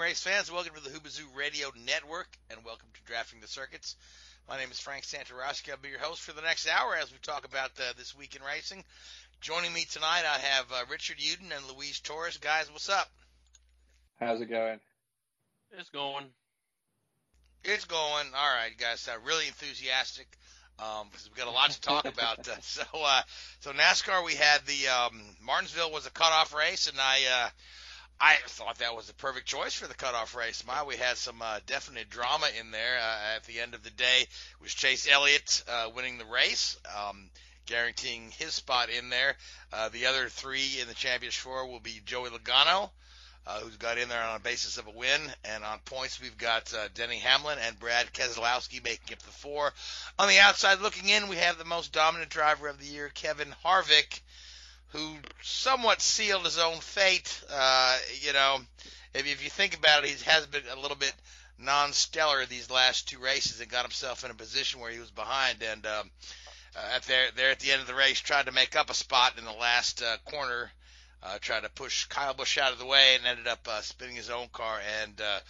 Race fans. Welcome to the Hoobazoo Radio Network, and welcome to Drafting the Circuits. My name is Frank Santoroski. I'll be your host for the next hour as we talk about uh, this week in racing. Joining me tonight, I have uh, Richard Uden and Louise Torres. Guys, what's up? How's it going? It's going. It's going. All right, you guys sound really enthusiastic um, because we've got a lot to talk about. Uh, so, uh, so NASCAR, we had the um, Martinsville was a cutoff race, and I. I thought that was the perfect choice for the cutoff race. My, we had some uh, definite drama in there. Uh, at the end of the day, was Chase Elliott uh, winning the race, um, guaranteeing his spot in there. Uh, the other three in the championship four will be Joey Logano, uh, who's got in there on a basis of a win, and on points we've got uh, Denny Hamlin and Brad Keselowski making up the four. On the outside looking in, we have the most dominant driver of the year, Kevin Harvick who somewhat sealed his own fate. Uh, you know, if, if you think about it, he has been a little bit non-stellar these last two races and got himself in a position where he was behind. And um, uh, at there, there at the end of the race, tried to make up a spot in the last uh, corner. Uh, tried to push Kyle Busch out of the way and ended up uh, spinning his own car and uh,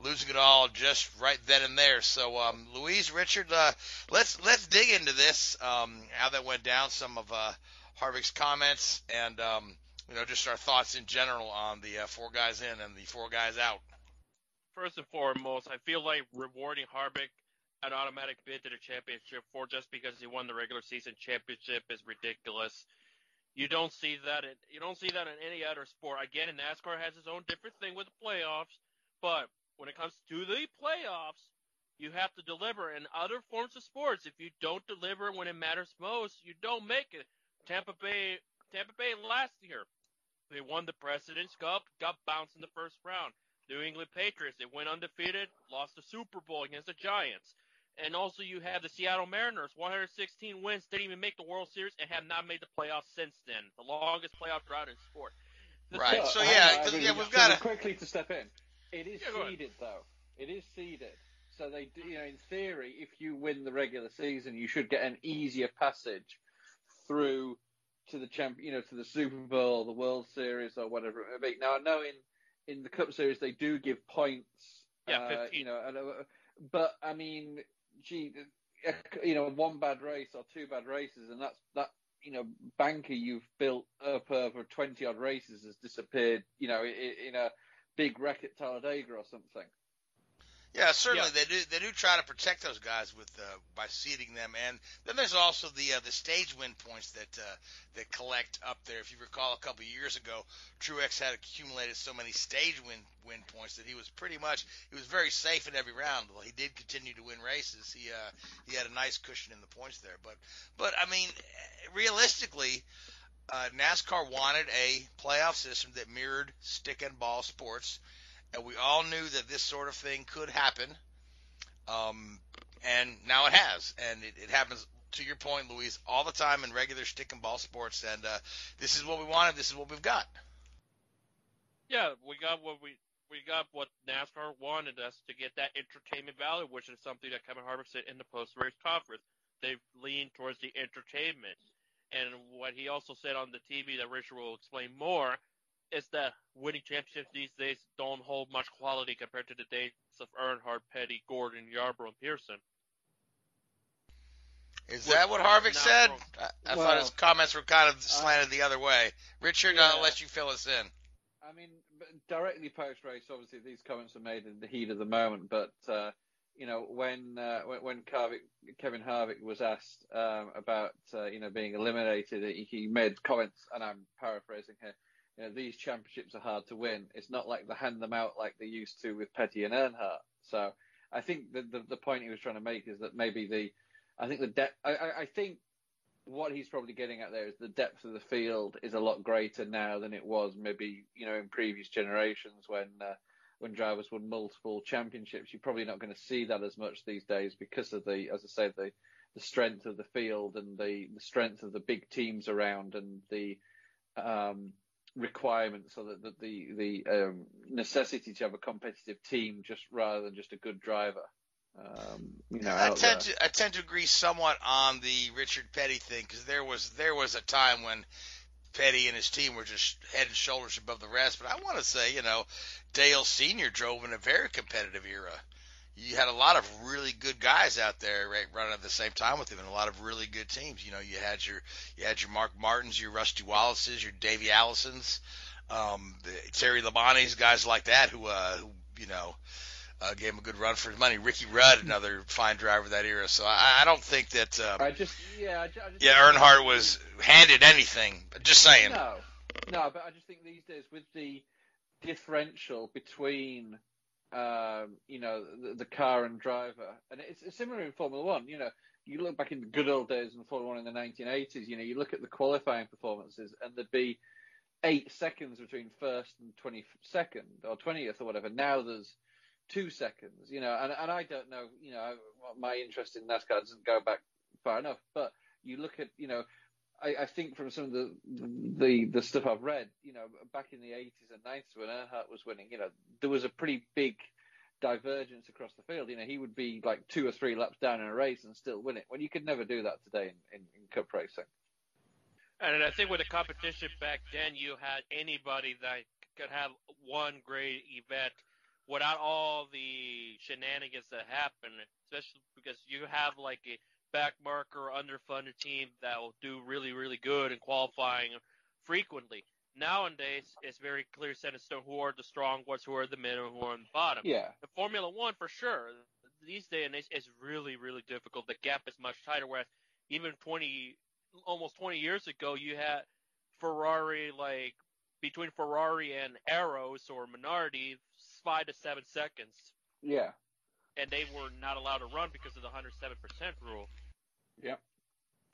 losing it all just right then and there. So, um, Louise, Richard, uh, let's let's dig into this. Um, how that went down. Some of uh, Harvick's comments, and um, you know just our thoughts in general on the uh, four guys in and the four guys out. First and foremost, I feel like rewarding Harvick an automatic bid to the championship for just because he won the regular season championship is ridiculous. You don't see that in, you don't see that in any other sport. Again, NASCAR has its own different thing with the playoffs, but when it comes to the playoffs, you have to deliver. In other forms of sports, if you don't deliver when it matters most, you don't make it. Tampa Bay Tampa Bay last year. They won the President's Cup, got bounced in the first round. New England Patriots, they went undefeated, lost the Super Bowl against the Giants. And also you have the Seattle Mariners, 116 wins, didn't even make the World Series, and have not made the playoffs since then. The longest playoff drought in sport. The right. So yeah, I yeah, we've got to quickly to step in. It is Yeah, seeded though. It is seeded. So they, do, you know, in theory, if you win the regular season, you should get an easier passage through to the champ, you know, to the Super Bowl, the World Series, or whatever it may be. Now I know in in the Cup Series they do give points. Yeah, uh, 15. you know, and, uh, but I mean, gee, uh, you know, one bad race or two bad races, and that's that. You know, banker you've built up over twenty odd races has disappeared. You know, in, in a big wreck at Talladega or something. Yeah, certainly they do. They do try to protect those guys with uh, by seeding them, and then there's also the uh, the stage win points that uh, that collect up there. If you recall, a couple of years ago, Truex had accumulated so many stage win win points that he was pretty much he was very safe in every round. Well, he did continue to win races. He uh, he had a nice cushion in the points there, but but I mean, realistically. Uh, NASCAR wanted a playoff system that mirrored stick and ball sports, and we all knew that this sort of thing could happen. Um, and now it has, and it, it happens to your point, Louise, all the time in regular stick and ball sports. And uh, this is what we wanted. This is what we've got. Yeah, we got what we we got what NASCAR wanted us to get that entertainment value, which is something that Kevin Harvick said in the post race conference. They've leaned towards the entertainment. And what he also said on the TV that Richard will explain more is that winning championships these days don't hold much quality compared to the days of Earnhardt, Petty, Gordon, Yarborough, and Pearson. Is that what Harvick said? wrong. I, I Well, thought his comments were kind of slanted the other way. Richard, yeah. I'll let you fill us in. I mean, directly post race, obviously these comments are made in the heat of the moment. But uh, you know, when uh, when, when Harvick, Kevin Harvick was asked um, about uh, you know being eliminated, he, he made comments, and I'm paraphrasing here. You know, these championships are hard to win. It's not like they hand them out like they used to with Petty and Earnhardt. So I think the, the the point he was trying to make is that maybe the I think the depth. I, I, think what he's probably getting at there is the depth of the field is a lot greater now than it was maybe you know in previous generations when uh, when drivers won multiple championships. You're probably not going to see that as much these days because of the, as I say, the the strength of the field and the the strength of the big teams around and the um, requirements so that the the, the um, necessity to have a competitive team just rather than just a good driver. Um, you know, I tend there. to I tend to agree somewhat on the Richard Petty thing because there was there was a time when Petty and his team were just head and shoulders above the rest. But I want to say, you know, Dale Senior drove in a very competitive era. You had a lot of really good guys out there right, running at the same time with him, and a lot of really good teams. You know, you had your you had your Mark Martins, your Rusty Wallaces, your Davey Allisons, um, the Terry Labonte's, guys like that who, uh, who you know, uh, gave him a good run for his money. Ricky Rudd, another fine driver of that era. So I, I don't think that. Um, I just yeah, I, ju- I just yeah, Earnhardt was handed anything. Just saying. No, no, but I just think these days with the differential between, um, you know, the, the car and driver, and it's, it's similar in Formula One. You know, you look back in the good old days in Formula One in the 1980s. You know, you look at the qualifying performances, and there'd be eight seconds between first and 22nd or 20th or whatever. Now there's two seconds. You know, and and I don't know. You know, my interest in NASCAR doesn't go back far enough, but you look at you know I, I think from some of the, the the stuff I've read, you know, back in the 80s and 90s when Earnhardt was winning, you know, there was a pretty big divergence across the field. You know, he would be like two or three laps down in a race and still win it. When you could never do that today in, in, in cup racing. And I think with the competition back then, you had anybody that could have one great event without all the shenanigans that happen, especially because you have like a back marker underfunded team that will do really, really good in qualifying frequently. Nowadays, it's very clear set in stone who are the strong ones, who are the middle, who are on the bottom. Yeah. The Formula One, for sure, these days and age, is really, really difficult. The gap is much tighter. Whereas even 20, almost 20 years ago, you had Ferrari like between Ferrari and Arrows or Minardi, five to seven seconds, Yeah. And they were not allowed to run because of the 107% rule. Yep.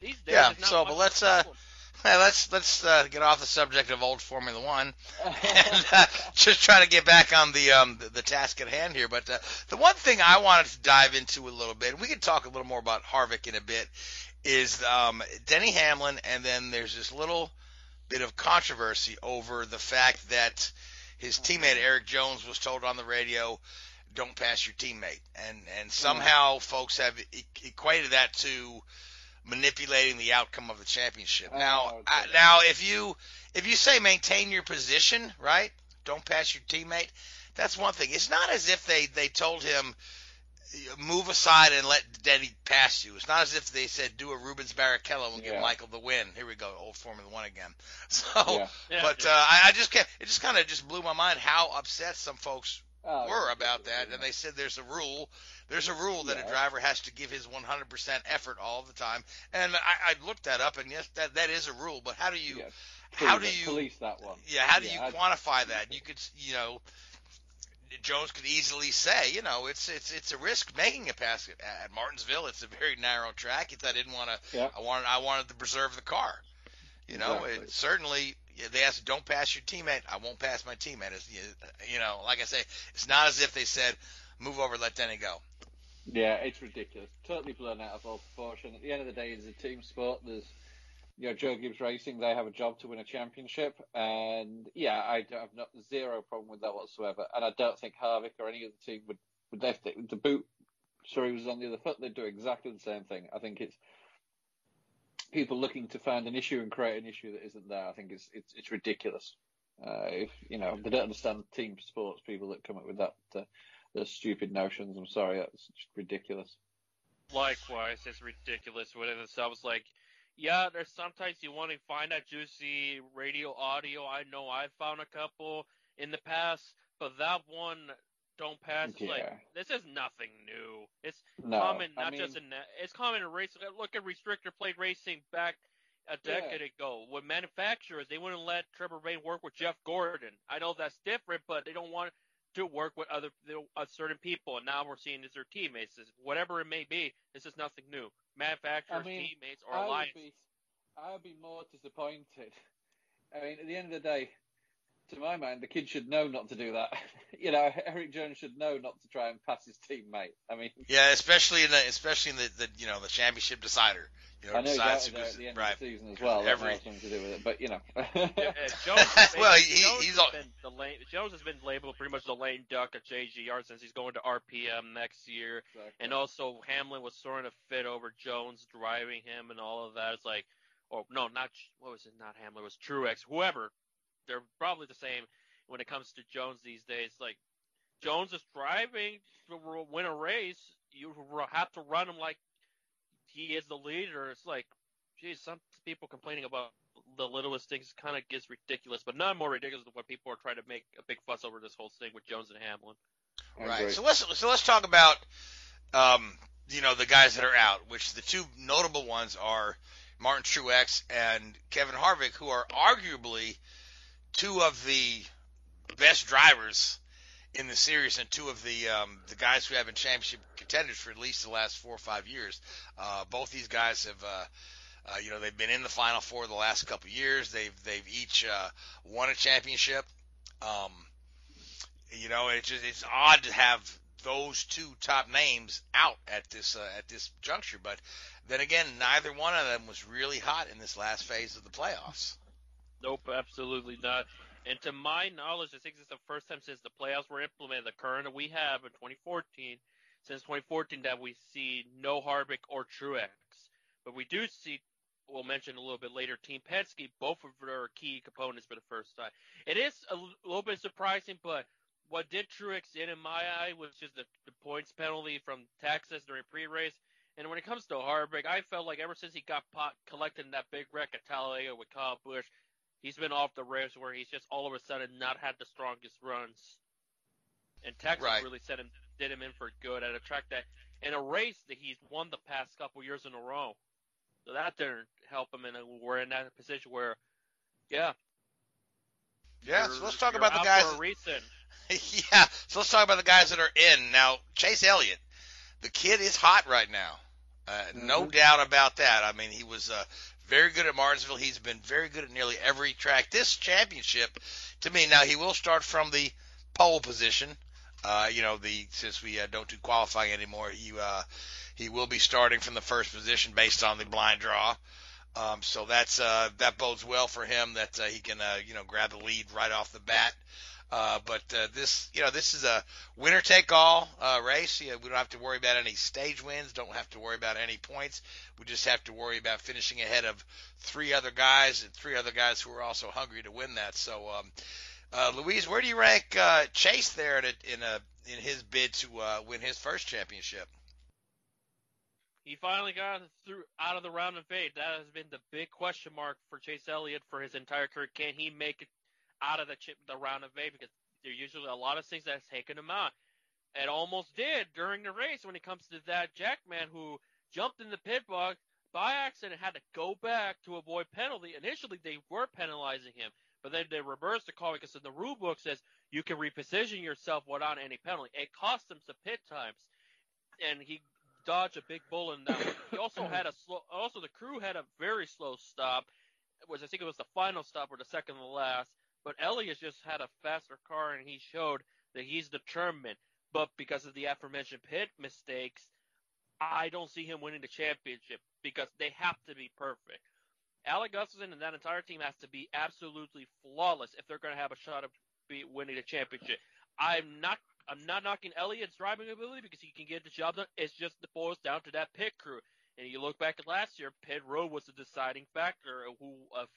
These days, Yeah, not so, but let's, uh, problem. Hey, let's let's uh, get off the subject of old Formula One and uh, just try to get back on the um the, the task at hand here. But uh, the one thing I wanted to dive into a little bit, and we can talk a little more about Harvick in a bit, is um, Denny Hamlin, and then there's this little bit of controversy over the fact that his teammate Erik Jones was told on the radio, "Don't pass your teammate," and and somehow folks have e- equated that to manipulating the outcome of the championship. Now, Oh, okay. I, now if you if you say maintain your position, right? Don't pass your teammate. That's one thing. It's not as if they they told him move aside and let Denny pass you. It's not as if they said do a Rubens Barrichello and give Michael the win. Here we go, old Formula One again. So, Yeah. Yeah, but yeah. uh, I, I just can't. It just kind of just blew my mind how upset some folks Oh, were yeah. about that, and they said there's a rule. There's a rule that a driver has to give his 100% effort all the time, and I, I looked that up, and yes, that that is a rule. But how do you, Yeah. how do you, police that one? yeah, how do Yeah, you quantify that? You could, you know, Jones could easily say, you know, it's it's it's a risk making a pass at, at Martinsville. It's a very narrow track. It's I didn't want to. Yeah. I wanted I wanted to preserve the car. You know, Exactly. it certainly yeah, they asked, "Don't pass your teammate." I won't pass my teammate. It's, you- know, like I say, it's not as if they said, "Move over, let Denny go." Yeah, it's ridiculous. Totally blown out of all proportion. At the end of the day, it's a team sport. There's, you know, Joe Gibbs Racing. They have a job to win a championship, and yeah, I have not, zero problem with that whatsoever. And I don't think Harvick or any other team would would if the boot. Sorry, was on the other foot. They'd do exactly the same thing. I think it's people looking to find an issue and create an issue that isn't there. I think it's it's it's ridiculous. Uh, if you know they don't understand team sports, people that come up with that uh, those stupid notions. I'm sorry, that's just ridiculous. Likewise, it's ridiculous within itself. It's like, yeah, there's sometimes you want to find that juicy radio audio. I know I've found a couple in the past, but that one don't pass. It's Like this is nothing new. It's No, common, I not just in that. It's common in racing. Look at restrictor plate racing back a Yeah. decade ago. With manufacturers, they wouldn't let Trevor Bayne work with Jeff Gordon. I know that's different, but they don't want to work with other uh, certain people. And now we're seeing as their teammates. It's- Whatever it may be, this is nothing new. Manufacturers, I mean, teammates, or I would alliance. be, I would be more disappointed. I mean, at the end of the day, to my mind, the kid should know not to do that. you know, Erik Jones should know not to try and pass his teammate. I mean, Yeah, especially in the especially in the, the you know the championship decider. You know, I know he's decides out who goes- at the end right. of the season as well. Every- might have something to do with it, but you know. Yeah, Jones, Well, he- Jones he's all- been the lane, Jones has been labeled pretty much the lane duck of JGR since he's going to RPM next year. And also Hamlin was throwing a fit over Jones driving him and all of that. It's like, or no, not what was it? Not Hamlin. It was Truex. Whoever. They're probably the same when it comes to Jones these days. Like Jones is driving to win a race. You have to run him like he is the leader. It's like, geez, some people complaining about the littlest things kind of gets ridiculous, but none more ridiculous than what people are trying to make a big fuss over this whole thing with Jones and Hamlin. I Right. So let's so let's talk about um, you know the guys that are out, which the two notable ones are Martin Truex and Kevin Harvick, who are arguably two of the best drivers in the series and two of the um, the guys who have been championship contenders for at least the last four or five years. Uh, both these guys have. Uh, uh, you know they've been in the final four the last couple of years. They've they've each uh, won a championship. Um, you know, it's just it's odd to have those two top names out at this uh, at this juncture. But then again, neither one of them was really hot in this last phase of the playoffs. Nope, absolutely not. And to my knowledge, I think this is the first time since the playoffs were implemented, the current we have in 2014, since 2014, that we see no Harvick or Truex. But we do see, we'll mention a little bit later, Team Penske, both of their key components for the first time. It is a little bit surprising, but what did Truex did in my eye was just the, the points penalty from Texas during pre-race. And when it comes to Harvick, I felt like ever since he got pot, collected in that big wreck at Talladega with Kyle Busch, he's been off the rails where he's just all of a sudden not had the strongest runs. And Texas Right. really set him, did him in for good at a track that, in a race that he's won the past couple years in a row. So that didn't help him, and we're in that position where, yeah. Yeah, so let's talk about the guys. For a reason. yeah, so let's talk about the guys that are in now. Chase Elliott, the kid is hot right now. Uh, No doubt about that. I mean, he was uh, very good at Martinsville. He's been very good at nearly every track. This championship, to me, now he will start from the pole position. Uh, you know, the since we uh, don't do qualifying anymore, he uh, he will be starting from the first position based on the blind draw. Um, so that's uh, that bodes well for him that uh, he can uh, you know grab the lead right off the bat. Uh, but uh, this, you know, this is a winner take all uh, race. You know, we don't have to worry about any stage wins. Don't have to worry about any points. We just have to worry about finishing ahead of three other guys and three other guys who are also hungry to win that. So, um, uh, Louise, where do you rank uh, Chase there in a, in, a, in his bid to win his first championship? He finally got through out of the round of eight. That has been the big question mark for Chase Elliott for his entire career. Can he make it out of the chip, the round of eight? Because there usually a lot of things that's taken him out. It almost did during the race when it comes to that Jackman who jumped in the pit box by accident had to go back to avoid penalty. Initially, they were penalizing him, but then they reversed the call because the rule book says you can reposition yourself without any penalty. It cost him some pit times, and he dodged a big bullet in that. He also had a slow. Also, the crew had a very slow stop, which I think it was the final stop or the second to last. But Elliott just had a faster car, and he showed that he's determined. But because of the aforementioned pit mistakes, I don't see him winning the championship because they have to be perfect. Alec Gustafson and that entire team has to be absolutely flawless if they're going to have a shot of be winning the championship. I'm not I'm not knocking Elliott's driving ability because he can get the job done. It's just it boils down to that pit crew. And you look back at last year, pit road was the deciding factor of who of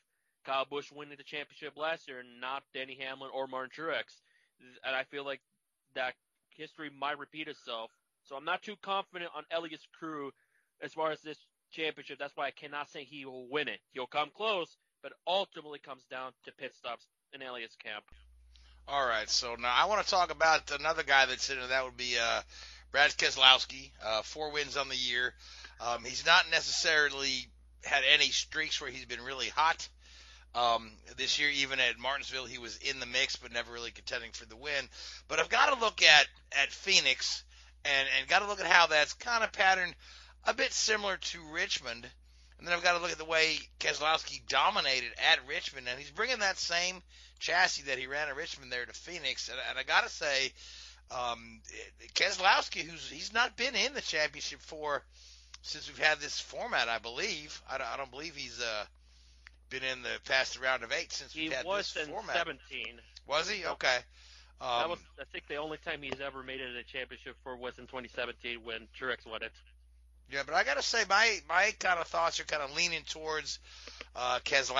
Kyle Busch winning the championship last year, and not Denny Hamlin or Martin Truex. And I feel like that history might repeat itself. So I'm not too confident on Elliott's crew as far as this championship. That's why I cannot say he will win it. He'll come close, but ultimately comes down to pit stops in Elliott's camp. All right, so now I want to talk about another guy that's in it. That would be uh, Brad Keselowski. Uh, four wins on the year. Um, he's not necessarily had any streaks where he's been really hot. Um, this year, even at Martinsville, he was in the mix, but never really contending for the win. But I've got to look at at Phoenix, and and got to look at how that's kind of patterned a bit similar to Richmond. And then I've got to look at the way Keselowski dominated at Richmond, and he's bringing that same chassis that he ran at Richmond there to Phoenix. And, and I got to say, um, Keselowski, who's he's not been in the championship for since we've had this format, I believe. I don't, I don't believe he's uh, been in the past round of eight since He we've had was this in format. 17. Was he? Okay. Um, that was, I think, the only time he's ever made it in a championship for was in 2017 when Truex won it. yeah, but I got to say, my my kind of thoughts are kind of leaning towards uh, Keselowski.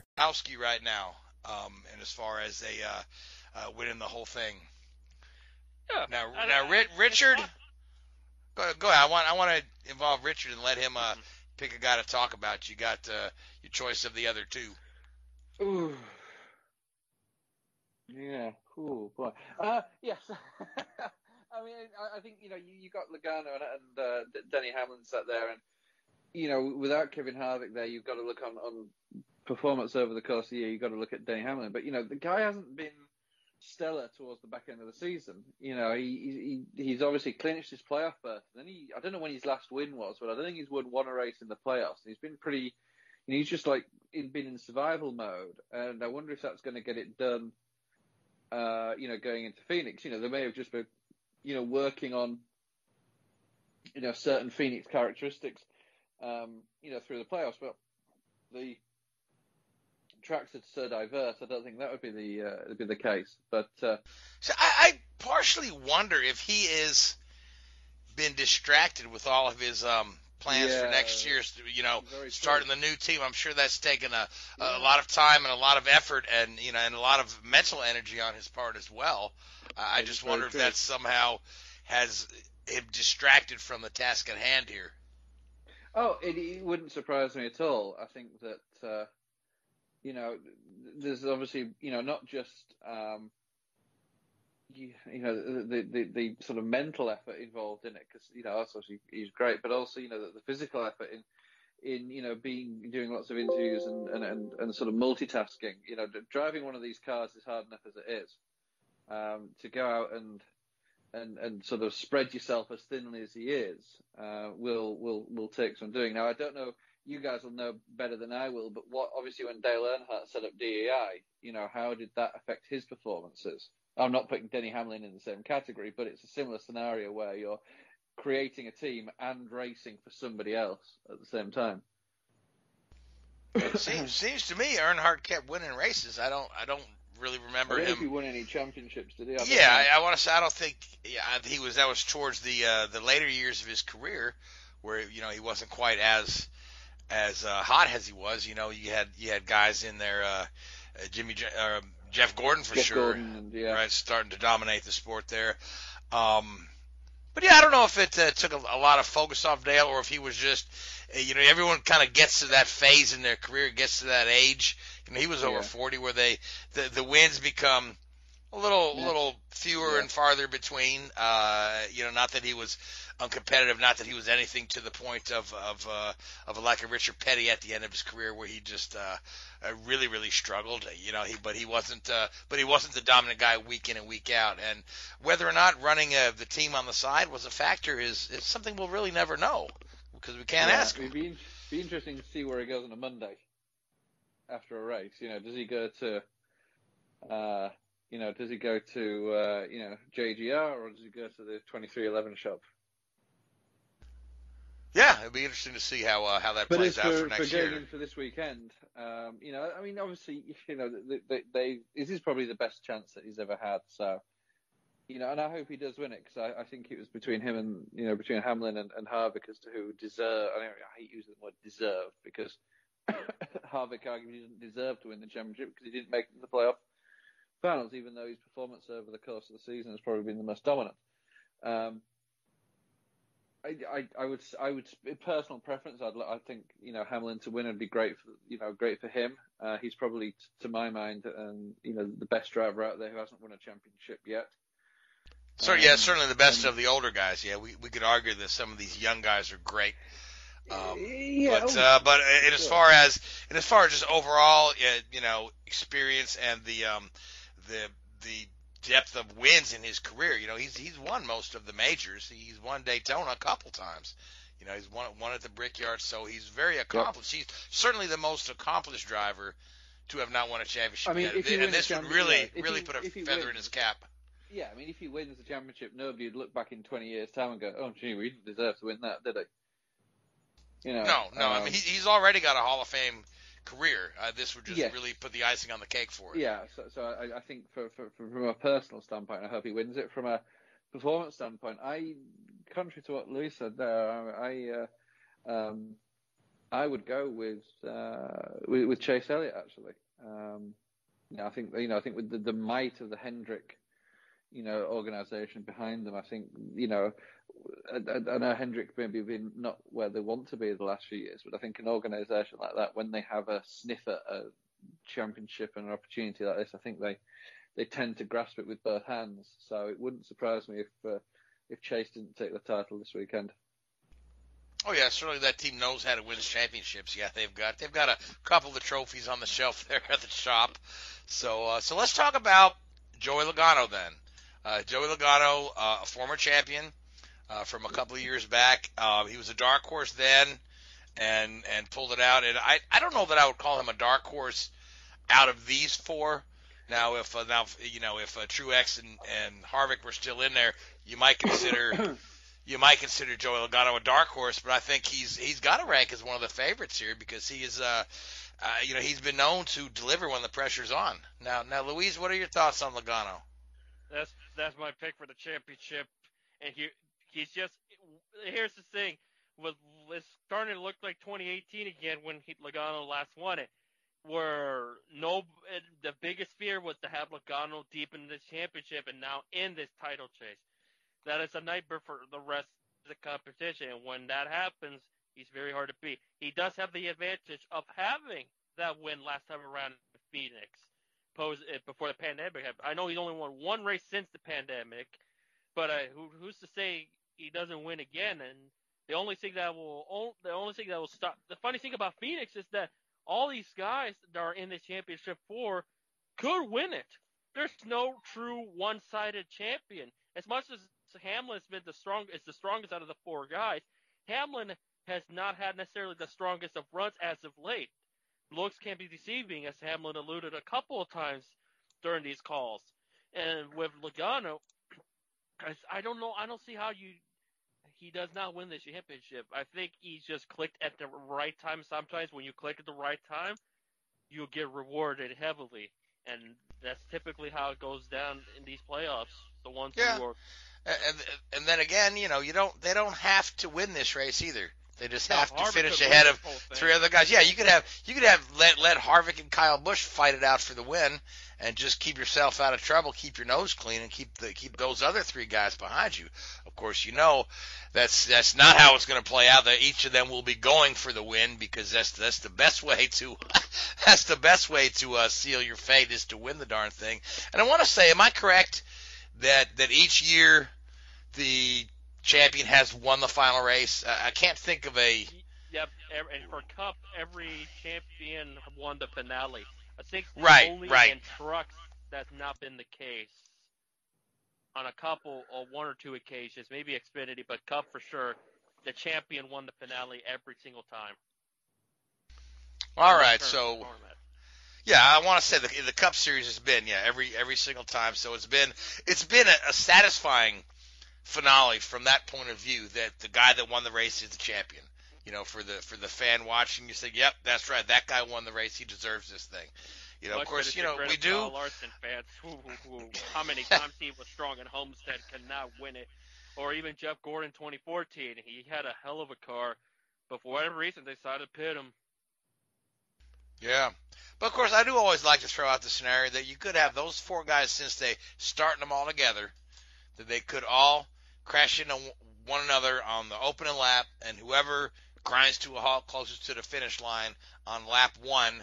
Keselowski right now, um, and as far as a uh, uh, winning the whole thing. Yeah. Now, I- now, I- Richard, go, go ahead. I want I want to involve Richard and let him uh, pick a guy to talk about. You got uh, your choice of the other two. Ooh. Yeah, cool boy. Uh, yes. I mean, I, I think you know you, you got Logano and, and uh, Denny Hamlin sat there, and you know without Kevin Harvick there, you've got to look on, on performance over the course of the year. You've got to look at Denny Hamlin, but you know the guy hasn't been stellar towards the back end of the season. You know he, he he's obviously clinched his playoff berth. Then he I don't know when his last win was, but I don't think he's won one race in the playoffs. He's been pretty. You know, he's just like been in survival mode, and I wonder if that's going to get it done. Uh, you know, going into Phoenix, you know, they may have just been, you know, working on, you know, certain Phoenix characteristics, um, you know, through the playoffs. But the tracks are so diverse, I don't think that would be the uh, would be the case. But uh, So I, I partially wonder if he is been distracted with all of his um, plans for next year's. You know, Very true. starting the new team. I'm sure that's taken a, Yeah. a lot of time and a lot of effort and you know and a lot of mental energy on his part as well. I I just wonder if that somehow has him distracted from the task at hand here. Oh, it, it wouldn't surprise me at all. I think that uh, you know, there's obviously you know not just um, you, you know the, the the sort of mental effort involved in it because you know that's obviously he's great, but also you know the, the physical effort in in you know being doing lots of interviews and and, and, and sort of multitasking. You know, driving one of these cars is hard enough as it is. Um, to go out and and and sort of spread yourself as thinly as he is uh, will will will take some doing. Now I don't know. You guys will know better than I will, but what obviously when Dale Earnhardt set up DEI, you know, how did that affect his performances? I'm not putting Denny Hamlin in the same category, but it's a similar scenario where you're creating a team and racing for somebody else at the same time. It seems seems to me Earnhardt kept winning races. I don't I don't really remember don't him. if he won any championships, did he? I Yeah. I, I want to say I don't think yeah, he was. That was towards the uh, the later years of his career, where you know he wasn't quite as as uh, hot as he was. You know, you had you had guys in there, uh, Jimmy uh, Jeff Gordon for Jeff sure, Gordon yeah. right, starting to dominate the sport there. Um, but yeah, I don't know if it uh, took a, a lot of focus off Dale or if he was just, uh, you know, everyone kind of gets to that phase in their career, gets to that age. You know, he was over Yeah. 40 where they the the wins become a little, Yeah. little fewer Yeah. and farther between. Uh, you know, not that he was uncompetitive, not that he was anything to the point of of uh, of like a Richard Petty at the end of his career, where he just uh, uh, really, really struggled. You know, he but he wasn't, uh, but he wasn't the dominant guy week in and week out. And whether or not running uh, the team on the side was a factor is is something we'll really never know because we can't Yeah, ask him. It'd be, be interesting to see where he goes on a Monday after a race. You know, does he go to, uh, you know, does he go to, uh, you know, JGR or does he go to the 2311 shop? Yeah, it'd be interesting to see how uh, how that But plays out for, for for next going year. for this weekend, um, you know, I mean, obviously, you know, they, they, they this is probably the best chance that he's ever had. So, you know, and I hope he does win it because I, I think it was between him and you know between Hamlin and, and Harvick as to who deserve. I, don't, I hate using the word deserve because Harvick arguably didn't deserve to win the championship because he didn't make it to the playoff finals, even though his performance over the course of the season has probably been the most dominant. Um, I, I, I would, I would, in personal preference, I'd, I think, you know, Hamlin to win would be great for, you know, great for him. Uh, he's probably, t- to my mind, um, you know, the best driver out there who hasn't won a championship yet. So yeah, Um, certainly the best and- of the older guys. Yeah, we we could argue that some of these young guys are great. Um, yeah, but oh, uh, but in as sure. far as and as far as just overall, uh, you know, experience and the um the the depth of wins in his career, you know, he's he's won most of the majors. He's won Daytona a couple times. You know, he's won won at the Brickyard, so he's very accomplished. He's certainly the most accomplished driver to have not won a championship. I mean, yet. and this would really yeah, really he- put a if he feather in his cap. yeah, I mean, if he wins the championship, nobody would look back in 20 years' time and go, oh, gee, we didn't deserve to win that, did he? You know, No, no. I um, mean, he, he's already got a Hall of Fame career. Uh, this would just Yes. really put the icing on the cake for it. Yeah, so, so I, I think for, for, from a personal standpoint, I hope he wins it. From a performance standpoint, I, contrary to what Louis said there, I, uh, um, I would go with, uh, with with Chase Elliott actually. Um, know, I think you know, I think with the, the might of the Hendrick, you know, organisation behind them, I think you know, I, I know Hendrick maybe been not where they want to be the last few years, but I think an organisation like that, when they have a sniff at a championship and an opportunity like this, I think they they tend to grasp it with both hands. So it wouldn't surprise me if uh, if Chase didn't take the title this weekend. Oh yeah, certainly that team knows how to win championships. Yeah, they've got they've got a couple of trophies on the shelf there at the shop. So uh, so let's talk about Joey Logano then. Uh, Joey Logano, uh, a former champion uh, from a couple of years back. Uh, he was a dark horse then, and and pulled it out. And I I don't know that I would call him a dark horse out of these four. Now if uh, now you know if uh, Truex and and Harvick were still in there, you might consider. you might consider Joey Logano a dark horse, but I think he's he's got to rank as one of the favorites here because he is uh, uh you know he's been known to deliver when the pressure's on. Now now Louise, what are your thoughts on Logano? That's that's my pick for the championship, and he he's just. Here's the thing, was it's starting to look like 2018 again when he, Logano last won it, where no the biggest fear was to have Logano deep in this championship and now in this title chase. That is a nightmare for the rest of the competition, and when that happens, he's very hard to beat. He does have the advantage of having that win last time around in Phoenix pose it before the pandemic. I know he's only won one race since the pandemic, but uh, who, who's to say he doesn't win again? And the only thing that will the only thing that will stop the funny thing about Phoenix is that all these guys that are in this championship four could win it. There's no true one-sided champion. As much as Hamlin's been the strong is the strongest out of the four guys, Hamlin has not had necessarily the strongest of runs as of late looks can be deceiving, as Hamlin alluded a couple of times during these calls. And with Logano, I, I don't know. I don't see how you he does not win this championship. I think he's just clicked at the right time. Sometimes when you click at the right time, you'll get rewarded heavily, and that's typically how it goes down in these playoffs. The ones Yeah. who are And and then again, you know, you don't they don't have to win this race either. They just No, have to Harvick finish ahead of this whole thing. three other guys. Yeah, you could have you could have let let Harvick and Kyle Busch fight it out for the win, and just keep yourself out of trouble, keep your nose clean, and keep the keep those other three guys behind you. Of course, you know that's that's not how it's going to play out. That each of them will be going for the win because that's that's the best way to that's the best way to uh, seal your fate is to win the darn thing. And I want to say, am I correct that that each year the champion has won the final race? I I can't think of a Yep, and for Cup, every champion won the finale. I think Right, only right. in trucks that's not been the case. On a couple or one or two occasions, maybe Xfinity, but Cup for sure, the champion won the finale every single time. all right. So format. Yeah, I want to say the the Cup Series has been yeah every every single time. So it's been it's been a, a satisfying finale from that point of view that the guy that won the race is the champion. You know, for the for the fan watching, you say, "Yep, that's right. That guy won the race. He deserves this thing." You know, of course, you know we do. Larson fans, who, how many times he was strong and Homestead could not win it, or even Jeff Gordon 2014, he had a hell of a car, but for whatever reason they decided to pit him. Yeah. But of course, I do always like to throw out the scenario that you could have those four guys since they starting them all together, that they could all crash into one another on the opening lap, and whoever grinds to a halt closest to the finish line on lap one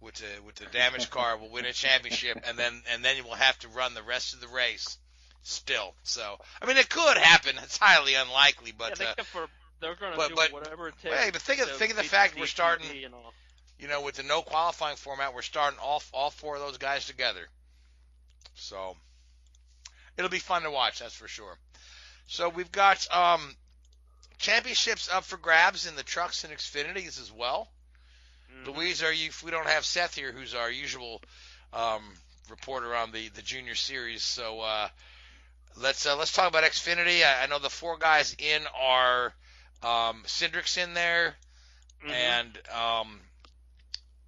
with the with the damaged car will win a championship, and then and then you will have to run the rest of the race still. So I mean, it could happen. It's highly unlikely, but yeah, uh, they for, they're going to but- do but- whatever it takes. hey, but think of to think of the fact we're starting DTV and all. you know, with the no qualifying format, we're starting all all four of those guys together. So it'll be fun to watch, that's for sure. So we've got um, championships up for grabs in the trucks and Xfinities as well. Mhm. Louise, are you? If we don't have Seth here, who's our usual um, reporter on the the junior series, so uh, let's uh, let's talk about Xfinity. I, I know the four guys in are um, Cindric's in there Mhm. and um,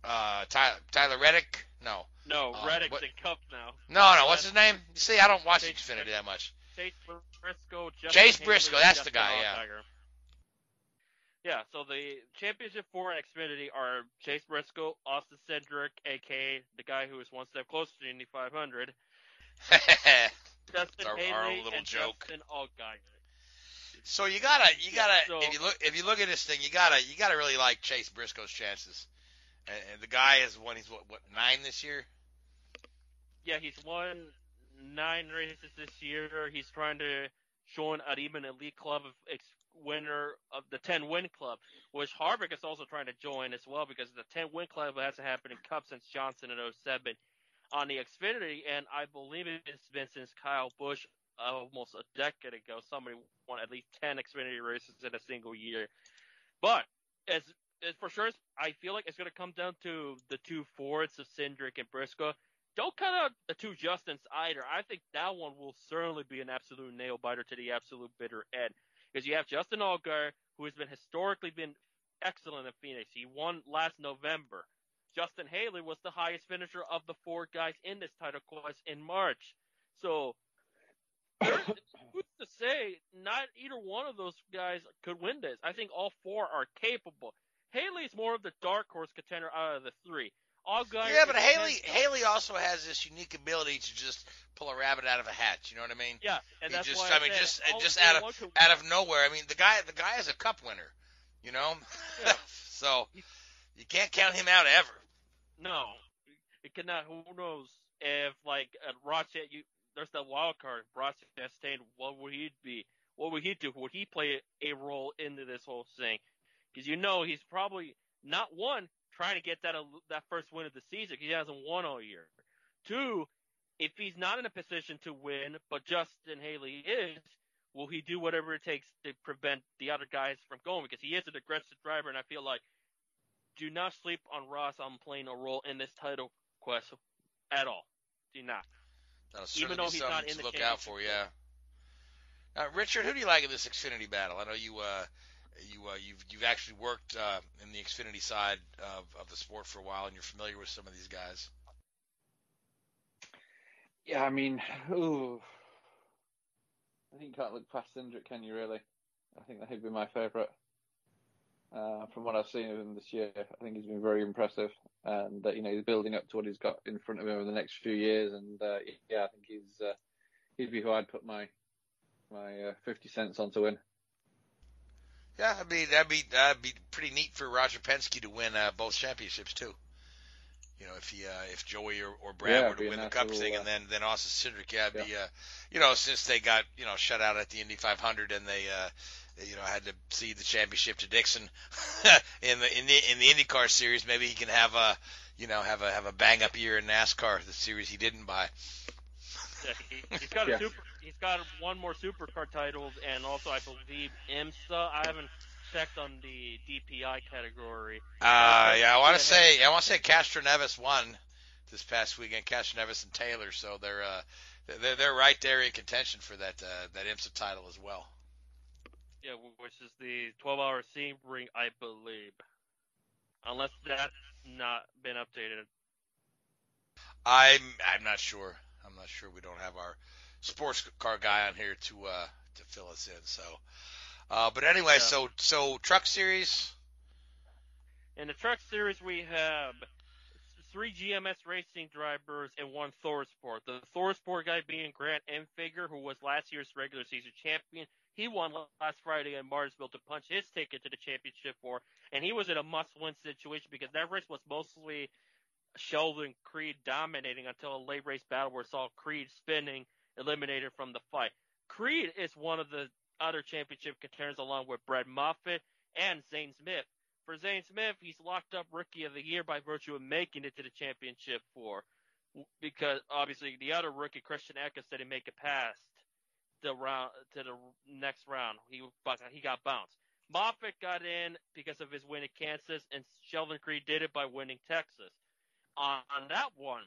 uh, Tyler, Tyler Reddick. No, no, uh, Reddick's what- in Cup now. no, no. What's his name? You see, I don't watch Chase Xfinity that much. Briscoe, Chase Haley, Briscoe, and that's the Justin guy, yeah. Yeah, so the championship four for Xfinity are Chase Briscoe, Austin Cindric, aka the guy who is one step closer to Indy 500, Justin our- our Haley, little and joke. Justin Allgaier. so you gotta, you gotta. So- if you look, if you look at this thing, you gotta, you gotta really like Chase Briscoe's chances. And, and the guy is one. He's what, what nine this year? Yeah, he's won nine races this year. He's trying to join an even elite club of ex- winner of the 10 win club, which Harvick is also trying to join as well because the 10 win club hasn't happened in Cup since Johnson in 07 on the Xfinity, and I believe it's been since Kyle Busch almost a decade ago. Somebody won at least 10 Xfinity races in a single year. But as, as for sure, I feel like it's going to come down to the two Fords of Cindric and Briscoe don't cut out the two Justins either. I think that one will certainly be an absolute nail biter to the absolute bitter end. Because you have Justin Allgaier, who has been historically been excellent in Phoenix. He won last November. Justin Haley was the highest finisher of the four guys in this title quest in March. So who's to say not either one of those guys could win this. I think all four are capable. Haley's more of the dark horse contender out of the three. Allgaier yeah, but Haley, ten- Haley also has this unique ability to just pull a rabbit out of a hat. You know what I mean? Yeah, and He that's just, why I mean, said just all- just all out of out of nowhere. I mean, the guy, the guy is a cup winner. You know, Yeah. so you can't count him out ever. No, it cannot. Who knows if like at Rochette, you there's that wild card. Chastain, what would he be? What would he do? Would he play a role into this whole thing? Because you know he's probably not one trying to get that that first win of the season. 'cause he hasn't won all year. Two, if he's not in a position to win, but Justin Haley is, will he do whatever it takes to prevent the other guys from going? Because he is an aggressive driver, and I feel like do not sleep on Ross on playing a role in this title quest at all. Do not. That'll Even certainly though be he's something not in to the look out for. Yeah. Now, Richard, who do you like in this Xfinity battle? I know you uh, you uh, you've you've actually worked uh, in the Xfinity side of, of the sport for a while, and you're familiar with some of these guys. Yeah, I mean, ooh. I think you can't look past Cindric, can you really? I think that he'd be my favourite. Uh, from what I've seen of him this year, I think he's been very impressive, and uh, you know he's building up to what he's got in front of him over the next few years. And uh, yeah, I think he's uh, he'd be who I'd put my my uh, fifty cents on to win. Yeah, I mean that'd be that'd be pretty neat for Roger Penske to win uh, both championships too. You know, if he uh, if Joey or, or Brad Yeah, were to win the nice Cup thing, uh, and then then Austin Cindric, yeah, it'd be uh, you know since they got you know shut out at the Indy 500 and they uh, you know had to cede the championship to Dixon in the in the in the IndyCar series, maybe he can have a you know have a have a bang up year in NASCAR, the series he didn't buy. Yeah, he, he's got Yeah. super. He's got one more supercar titles, and also I believe IMSA. I haven't checked on the DPI category. Uh, yeah, I want to say I want to say Castroneves won this past weekend. Castroneves and Taylor, so they're uh, they're they're right there in contention for that uh, that IMSA title as well. Yeah, which is the 12-hour Sebring, I believe. Unless that's not been updated. I'm I'm not sure. I'm not sure. We don't have our sports car guy on here to uh, to fill us in. So, uh, but anyway, Yeah. so so truck series. In the truck series, we have three GMS racing drivers and one Thor Sport. The Thor Sport guy being Grant Enfinger, who was last year's regular season champion. He won last Friday in Martinsville to punch his ticket to the championship for, and he was in a must-win situation because that race was mostly Sheldon Creed dominating until a late race battle where saw Creed spinning, eliminated from the fight. Creed is one of the other championship contenders along with Brett Moffitt and Zane Smith. For Zane Smith, he's locked up Rookie of the Year by virtue of making it to the championship four, because obviously the other rookie Christian Eckes didn't make it past the round to the next round. He he got bounced. Moffitt got in because of his win at Kansas, and Sheldon Creed did it by winning Texas. On, that one,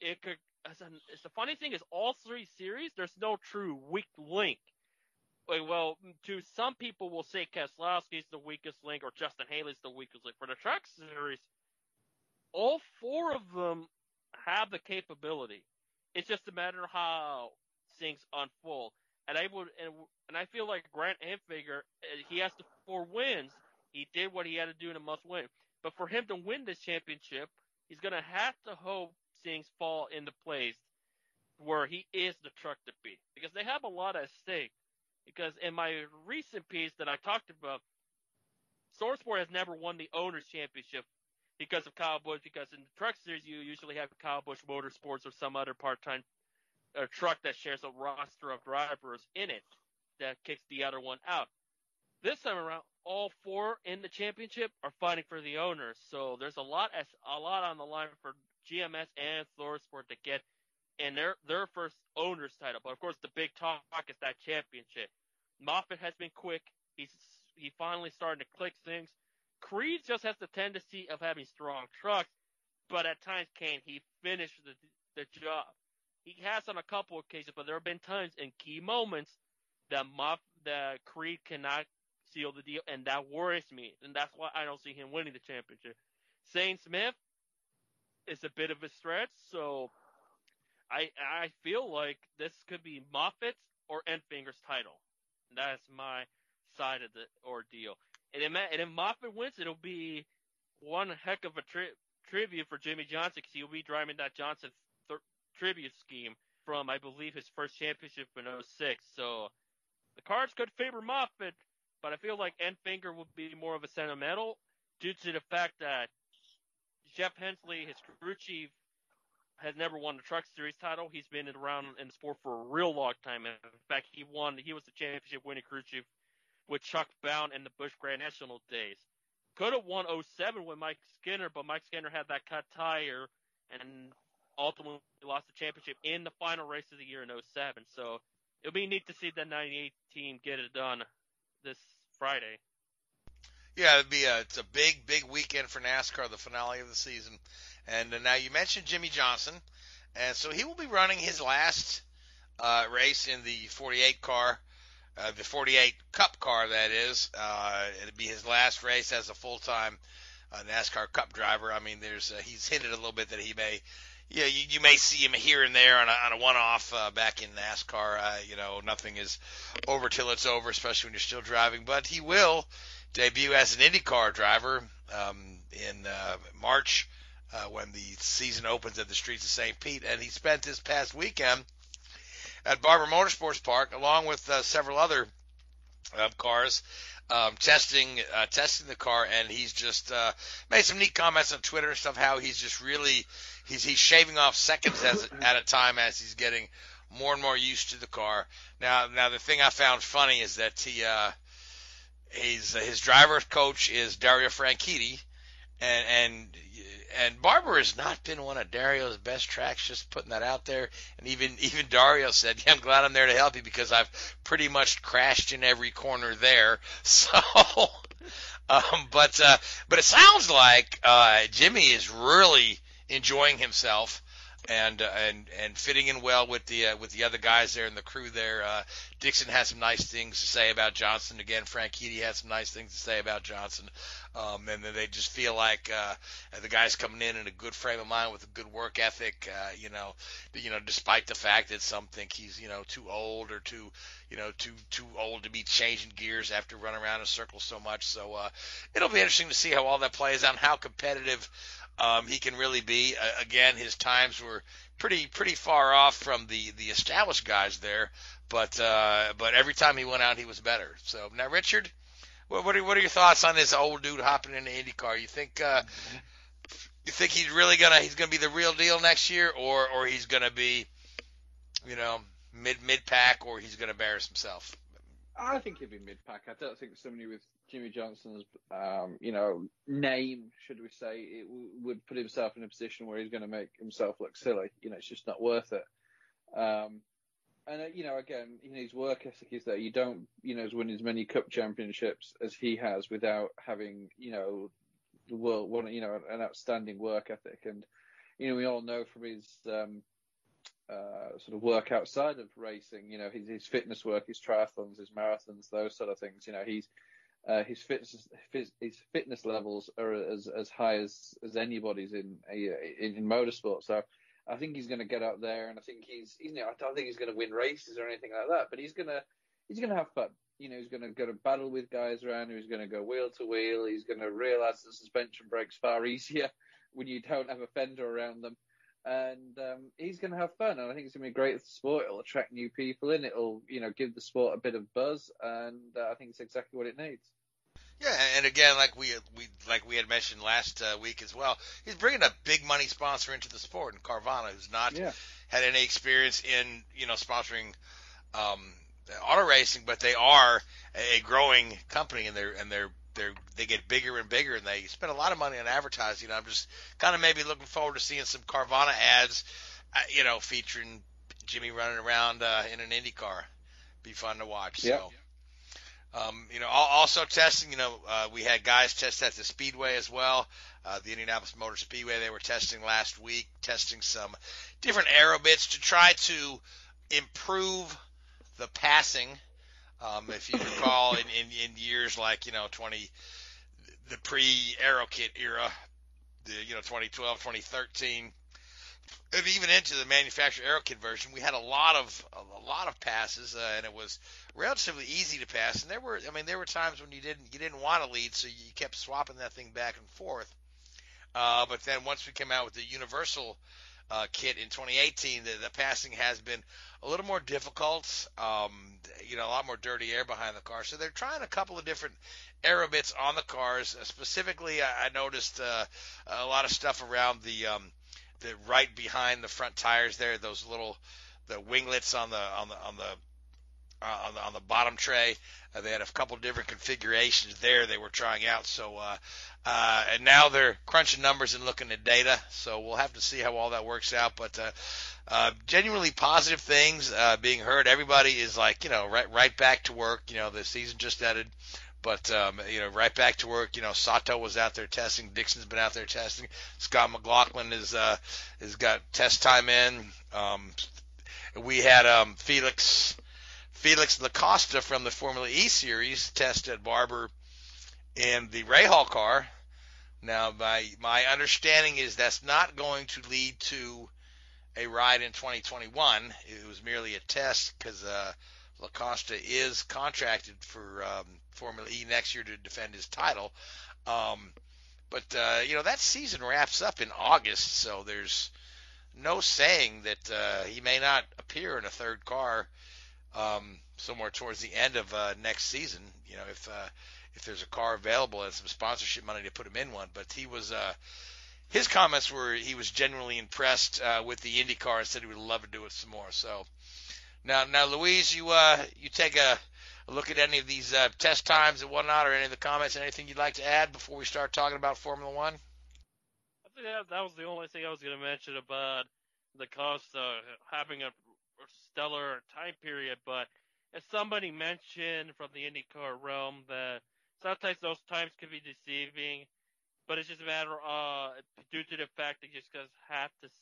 it could. As an, it's the funny thing is, all three series, there's no true weak link. Like, well, to some people will say Keselowski's the weakest link or Justin Haley's the weakest link. For the truck series, all four of them have the capability. It's just a matter of how things unfold. And I would, and, and I feel like Grant Enfinger, uh, he has the four wins. He did what he had to do in a must win. But for him to win this championship, he's going to have to hope things fall into place where he is the truck to beat because they have a lot at stake. Because in my recent piece that I talked about, ThorSport has never won the owners championship because of Kyle Busch. Because in the truck series, you usually have Kyle Busch Motorsports or some other part-time uh, truck that shares a roster of drivers in it that kicks the other one out. This time around, all four in the championship are fighting for the owners. So there's a lot, a lot on the line for GMS and Thorsport to get in their their first owners title. But of course, the big talk is that championship. Moffitt has been quick. He's he finally starting to click things. Creed just has the tendency of having strong trucks, but at times can he finish the the job? He has on a couple occasions, but there have been times in key moments that Moff that Creed cannot seal the deal, and that worries me, and that's why I don't see him winning the championship. Zane Smith is a bit of a stretch, so I I feel like this could be Moffitt's or Enfinger's title. That's my side of the ordeal. And if, and if Moffitt wins, it'll be one heck of a tri- tribute for Jimmie Johnson because he'll be driving that Johnson th- tribute scheme from, I believe, his first championship in 06. So the cards could favor Moffitt, but I feel like Enfinger would be more of a sentimental due to the fact that Jeff Hensley, his crew chief, has never won the Truck Series title. He's been around in the sport for a real long time. In fact, he won. He was the championship winning crew chief with Chuck Bown in the Busch Grand National days. Could have won 07 with Mike Skinner, but Mike Skinner had that cut tire and ultimately lost the championship in the final race of the year in 07. So it'll be neat to see the 98 team get it done this Friday. Yeah, it'd be a it's a big big weekend for NASCAR, the finale of the season. And uh, now you mentioned Jimmie Johnson, and so he will be running his last uh, race in the 48 car, uh, the 48 Cup car that is. Uh, it'll be his last race as a full time uh, NASCAR Cup driver. I mean, there's uh, he's hinted a little bit that he may. Yeah, you, you may see him here and there on a, on a one-off uh, back in NASCAR. Uh, you know, nothing is over till it's over, especially when you're still driving. But he will debut as an IndyCar driver um, in uh, March uh, when the season opens at the streets of St. Pete, and he spent this past weekend at Barber Motorsports Park along with uh, several other uh, cars. Um, testing uh, testing the car, and he's just uh, made some neat comments on Twitter and stuff. How he's just really he's he's shaving off seconds as, at a time as he's getting more and more used to the car. Now, now the thing I found funny is that he, uh, he's, his driver coach is Dario Franchitti, and and and Barber has not been one of Dario's best tracks. Just putting that out there, and even even Dario said, yeah, "I'm glad I'm there to help you because I've pretty much crashed in every corner there." So, um, but uh, but it sounds like uh, Jimmy is really enjoying himself and uh, and and fitting in well with the uh, with the other guys there and the crew there. Uh, Dixon has some nice things to say about Johnson. Again, Franchitti has some nice things to say about Johnson. Um, and then they just feel like uh, the guy's coming in in a good frame of mind with a good work ethic. Uh, you know, you know, despite the fact that some think he's you know too old or too you know too too old to be changing gears after running around in circles so much. So uh, it'll be interesting to see how all that plays out, and how competitive um, he can really be. Uh, again, his times were pretty pretty far off from the the established guys there, but uh, but every time he went out, he was better. So now, Richard, what what are, what are your thoughts on this old dude hopping into IndyCar? You think uh, you think he's really gonna he's gonna be the real deal next year, or or he's gonna be, you know, mid mid pack, or he's gonna embarrass himself? I think he'd be mid pack. I don't think somebody with Jimmie Johnson's, um, you know, name, should we say, it w- would put himself in a position where he's going to make himself look silly. You know, it's just not worth it. Um, and uh, you know, again, you know, his work ethic is there. you don't, you know, win as many cup championships as he has without having, you know, the world, one, you know, an outstanding work ethic. And you know, we all know from his um, uh, sort of work outside of racing, you know, his, his fitness work, his triathlons, his marathons, those sort of things. You know, he's uh, his fitness his fitness levels are as as high as as anybody's in in, in motorsport. So I think he's going to get out there, and I think he's you know I don't think he's going to win races or anything like that, but he's gonna he's going to have fun. You know, he's going to go to battle with guys around. He's going to go wheel to wheel. He's going to realize the suspension breaks far easier when you don't have a fender around them and um, he's going to have fun. And I think it's going to be great for the sport. It'll attract new people in. It'll, you know, give the sport a bit of buzz, and uh, I think it's exactly what it needs. Yeah, and again, like we we like we had mentioned last uh, week as well, he's bringing a big money sponsor into the sport, and Carvana, who's not yeah. had any experience in you know sponsoring um, auto racing, but they are a growing company, and they're and they're they they get bigger and bigger, and they spend a lot of money on advertising. I'm just kind of maybe looking forward to seeing some Carvana ads, uh, you know, featuring Jimmy running around uh, in an Indy car. Be fun to watch. Yep. So. Um, you know, also testing. You know, uh, we had guys test at the Speedway as well. Uh, the Indianapolis Motor Speedway. They were testing last week, testing some different aero bits to try to improve the passing um, if you recall, in, in, in years like you know 20, the pre-Aero Kit era, the you know 2012, 2013, and even into the manufactured Kit version, we had a lot of a lot of passes, uh, and it was relatively easy to pass. And there were, I mean, there were times when you didn't you didn't want to lead, so you kept swapping that thing back and forth. Uh, but then once we came out with the universal uh, kit in 2018, the, the passing has been a little more difficult. Um, you know, a lot more dirty air behind the car. So they're trying a couple of different aero bits on the cars. Uh, specifically, I, I noticed uh, a lot of stuff around the um, the right behind the front tires there. Those little the winglets on the on the on the uh, on the on the bottom tray. Uh, they had a couple different configurations there they were trying out. So uh, uh, and now they're crunching numbers and looking at data. So we'll have to see how all that works out. But uh, uh, genuinely positive things uh, being heard. Everybody is like you know right right back to work. You know the season just ended. But um, you know, right back to work. You know, Sato was out there testing. Dixon's been out there testing. Scott McLaughlin is uh, has got test time in. Um, we had um, Felix Felix da Costa from the Formula E series test at Barber in the Rahal car. Now, my my understanding is that's not going to lead to a ride in 2021. It was merely a test because uh, da Costa is contracted for um, Formula E next year to defend his title. Um, but uh, you know that season wraps up in August, so there's no saying that uh, he may not appear in a third car um, somewhere towards the end of uh, next season. You know, if uh, if there's a car available and some sponsorship money to put him in one. But he was uh, his comments were he was genuinely impressed uh, with the IndyCar and said he would love to do it some more. So now, now, Louise, you uh, you take a, a look at any of these uh, test times and whatnot, or any of the comments, anything you'd like to add before we start talking about Formula One? I think that, was the only thing I was going to mention about the cost of having a stellar time period. But as somebody mentioned from the IndyCar realm, that sometimes those times can be deceiving, but it's just a matter uh due to the fact that you just half this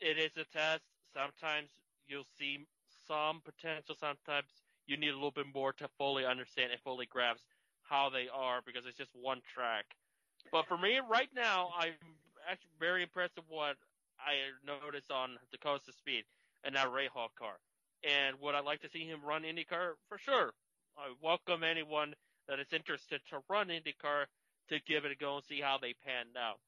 it is a test. Sometimes you'll see some potential. Sometimes you need a little bit more to fully understand and fully grasp how they are because it's just one track. But for me, right now, I'm actually very impressed with what I noticed on of Speed and that Rahal car. And would I like to see him run IndyCar? For sure. I welcome anyone that is interested to run IndyCar to give it a go and see how they pan out.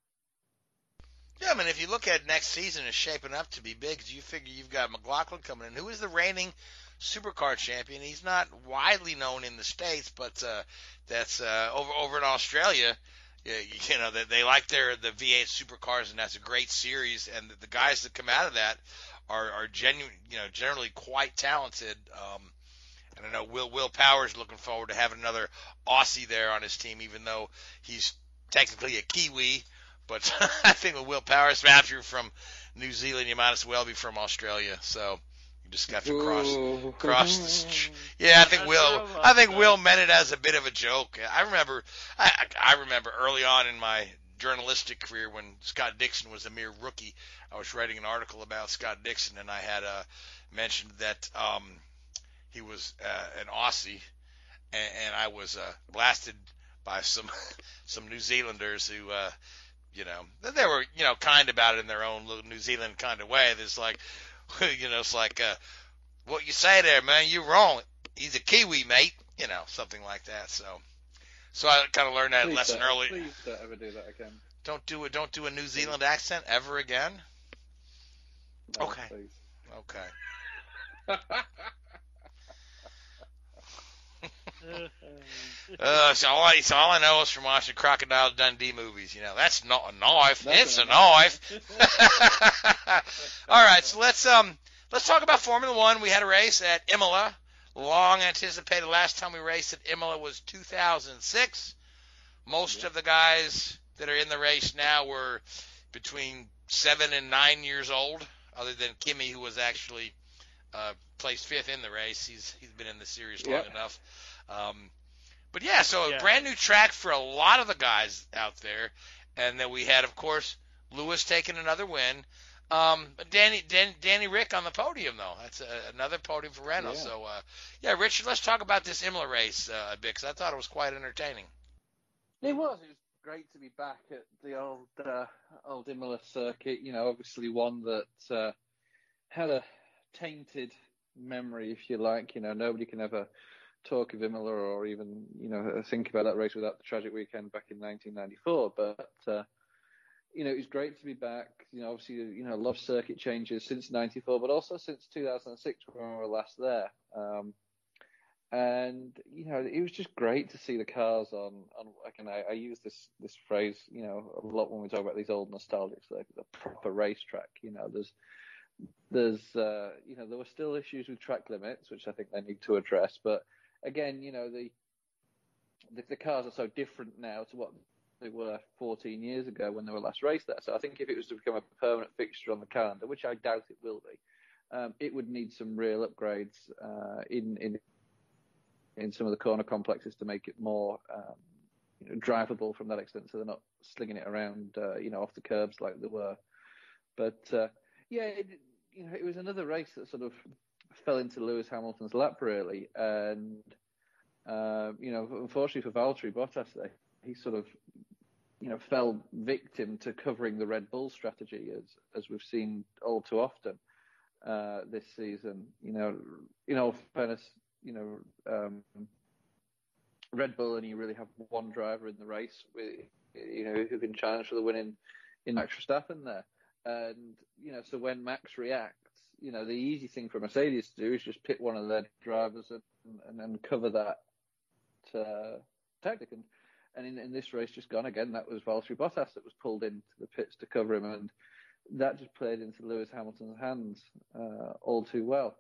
Yeah, I mean, if you look at next season, it's shaping up to be big. You figure you've got McLaughlin coming in, who is the reigning supercar champion. He's not widely known in the states, but uh, that's uh, over over in Australia. You, know, they, they like their the V8 supercars, and that's a great series. And the, guys that come out of that are are genuine, you know, generally quite talented. Um, and I know Will Will Power's looking forward to having another Aussie there on his team, even though he's technically a Kiwi. But I think with Will Power's, after you're from New Zealand, you might as well be from Australia. So you just got to cross Ooh. cross the street. Yeah, I think Will. I think Will meant it as a bit of a joke. I remember. I I remember early on in my journalistic career when Scott Dixon was a mere rookie. I was writing an article about Scott Dixon, and I had uh, mentioned that um, he was uh, an Aussie, and, and I was uh, blasted by some some New Zealanders who uh, you know, they were, you know, kind about it in their own little New Zealand kind of way. There's like, you know, it's like, uh, what you say there, man, you're wrong. He's a Kiwi, mate. You know, something like that. So, so I kind of learned that Please lesson early. Please don't ever do that again. Don't do it. Don't do a New Zealand accent ever again. No, Okay. please. Okay. Uh, so all, I, so all I know is from watching Crocodile Dundee movies. You know, that's not a knife. That's it's a knife. all right, so let's um let's talk about Formula One. We had a race at Imola, long anticipated. Last time we raced at Imola was 2006. Most of the guys that are in the race now were between seven and nine years old, other than Kimi, who was actually uh, placed fifth in the race. He's he's been in the series long Yep. enough. Um, but yeah, so a Yeah. brand new track for a lot of the guys out there, and then we had, of course, Lewis taking another win. Um, Danny Dan, Danny Ric on the podium though. That's a, another podium for Renault. Yeah. So uh, yeah, Richard, let's talk about this Imola race uh, a bit because I thought it was quite entertaining. It was. It was great to be back at the old uh, old Imola circuit. You know, obviously one that uh, had a tainted memory, if you like. You know, nobody can ever talk of Imola or even you know think about that race without the tragic weekend back in 1994. But uh, you know, it was great to be back. You know, obviously, you know, of circuit changes since '94, but also since 2006 when we were last there. Um, and you know, it was just great to see the cars on. on again, I, I use this this phrase, you know, a lot when we talk about these old nostalgic circuits, a proper racetrack. You know, there's there's uh, you know there were still issues with track limits, which I think they need to address. But again, you know, the the, the cars are so different now to what they were 14 years ago when they were last raced there. So I think if it was to become a permanent fixture on the calendar, which I doubt it will be, um, it would need some real upgrades uh, in in in some of the corner complexes to make it more um, you know, drivable from that extent, so they're not slinging it around, uh, you know, off the curbs like they were. But uh, yeah, it, you know, it was another race that sort of fell into Lewis Hamilton's lap really, and uh, you know, unfortunately for Valtteri Bottas, there, he sort of you know fell victim to covering the Red Bull strategy as as we've seen all too often uh, this season. You know, in all fairness, you know um, Red Bull and you really have one driver in the race, with, you know, who can challenge for the winning in Max Verstappen there. And you know, so when Max reacts, you know, the easy thing for Mercedes to do is just pit one of their drivers and and, and cover that uh, tactic. And, and in, in this race just gone again, that was Valtteri Bottas that was pulled into the pits to cover him, and that just played into Lewis Hamilton's hands uh, all too well.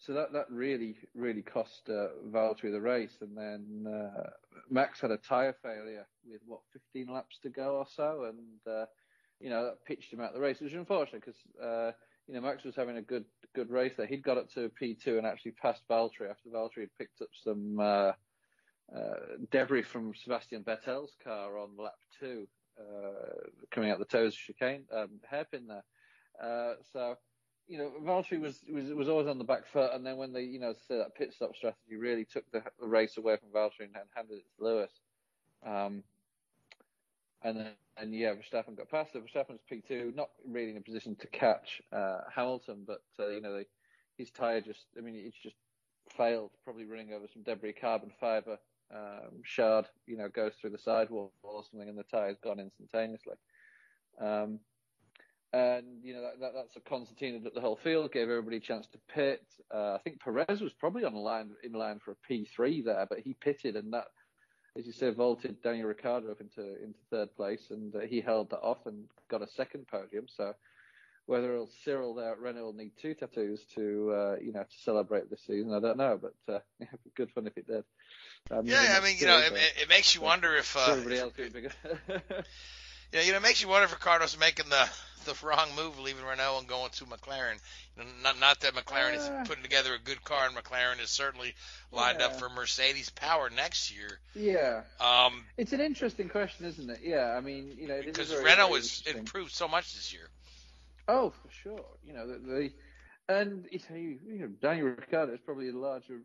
So that that really really cost uh, Valtteri the race, and then uh, Max had a tyre failure with what 15 laps to go or so, and uh, you know that pitched him out the race, which is unfortunate because uh, you know Max was having a good good race there. He'd got up to P2 and actually passed Valtteri after Valtteri had picked up some uh, uh, debris from Sebastian Vettel's car on lap two, coming out the Tosa chicane um, hairpin there. so you know, Valtteri was, was was always on the back foot, and then when they, you know, so that pit stop strategy really took the, the race away from Valtteri and, and handed it to Lewis. Um, and then, and yeah, Verstappen got past it. Verstappen's P2, not really in a position to catch uh, Hamilton, but uh, you know, they, his tyre just, I mean, it's just failed, probably running over some debris, carbon fibre um, shard, you know, goes through the sidewall or something, and the tyre's gone instantaneously. Um, and you know that, that, that's a concertina that the whole field gave everybody a chance to pit. Uh, I think Perez was probably on line in line for a P3 there, but he pitted, and that, as you say, vaulted Daniel Ricciardo up into into third place, and uh, he held that off and got a second podium. So whether Cyril there at Renault will need two tattoos to uh, you know to celebrate this season, I don't know, but uh, be good fun if it did. Um, yeah, I mean, you know, it, it, makes you wonder if uh, everybody else would be good. Yeah, you know, it makes you wonder if Ricciardo's making the the wrong move leaving Renault and going to McLaren. Not not that McLaren uh, is putting together a good car, and McLaren is certainly lined yeah. up for Mercedes power next year. Yeah. Um, it's an interesting question, isn't it? Yeah, I mean, you know, because Renault has improved so much this year. Oh, for sure. You know, the, the and you know, you know, Daniel Ricciardo is probably a larger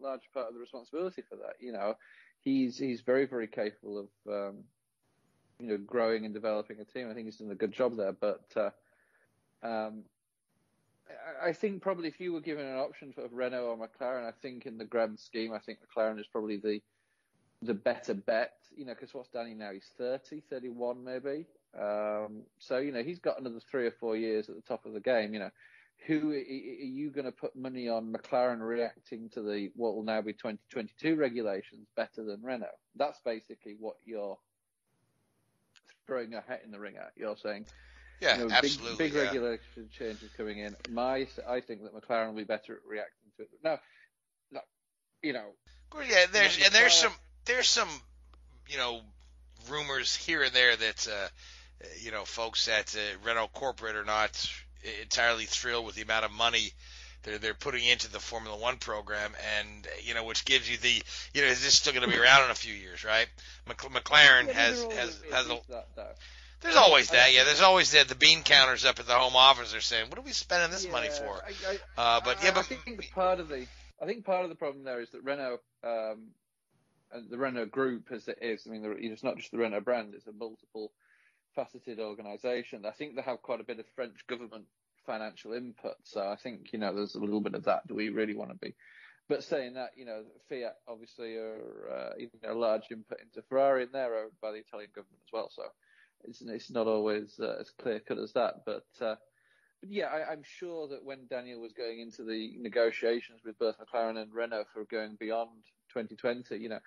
large part of the responsibility for that. You know, he's he's very very capable of um, you know, growing and developing a team. I think he's done a good job there. But uh, um, I think probably if you were given an option for Renault or McLaren, I think in the grand scheme, I think McLaren is probably the the better bet. You know, because what's Danny now? He's 30, 31 maybe. Um, so you know, he's got another three or four years at the top of the game. You know, who are you going to put money on McLaren reacting to the what will now be 2022 regulations better than Renault? That's basically what you're throwing a hat in the ring at. You're saying, yeah, you know, absolutely, big, big yeah. regulation changes coming in. My, I think that McLaren will be better at reacting to it. Now, no, you know, well, yeah, there's and there's some there's some you know rumors here and there that uh, you know folks at uh, Renault corporate are not entirely thrilled with the amount of money they're they're putting into the Formula One program, and you know, which gives you the you know, is this still going to be around in a few years, right? McLaren has has has a, there's always that, yeah. There's always the, the bean counters up at the home office. They're saying, "What are we spending this yeah, money for?" I, I, uh, but yeah, but I think part of the I think part of the problem there is that Renault um, and the Renault Group, as it is, I mean, it's not just the Renault brand; it's a multiple faceted organisation. I think they have quite a bit of French government financial input. So I think, you know, there's a little bit of that. Do we really want to be? But saying that, you know, Fiat obviously are uh, you know, a large input into Ferrari and they're owned by the Italian government as well. So it's, it's not always uh, as clear cut as that. But, uh, but yeah, I, I'm sure that when Daniel was going into the negotiations with both McLaren and Renault for going beyond 2020, you know,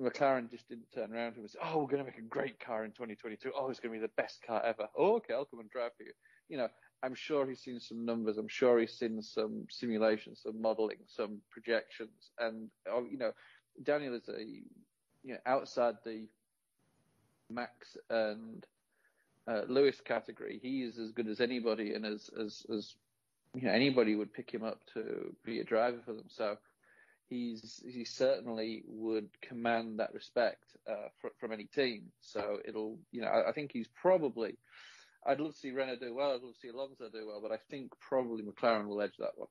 McLaren just didn't turn around and say, "Oh, we're going to make a great car in 2022. Oh, it's going to be the best car ever. Oh, okay, I'll come and drive for you." You know, I'm sure he's seen some numbers. I'm sure he's seen some simulations, some modelling, some projections, and oh, you know, Daniel is a you know outside the Max and uh, Lewis category. He is as good as anybody, and as as as you know anybody would pick him up to be a driver for them. So he's he certainly would command that respect uh, from any team. So it'll you know I, I think he's probably I'd love to see Renault do well. I'd love to see Alonso do well, but I think probably McLaren will edge that one.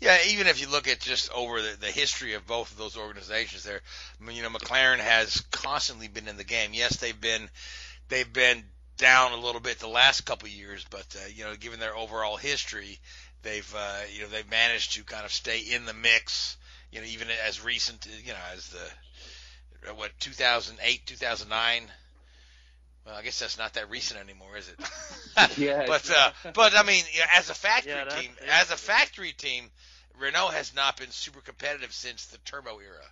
Yeah, even if you look at just over the, the history of both of those organizations, there, you know, McLaren has constantly been in the game. Yes, they've been they've been down a little bit the last couple of years, but uh, you know, given their overall history, they've uh, you know they've managed to kind of stay in the mix. You know, even as recent you know as the what 2008, 2009. Well, I guess that's not that recent anymore, is it? Yeah, but uh, but I mean, yeah, as a factory Yeah, team, yeah. as a factory team, Renault has not been super competitive since the turbo era.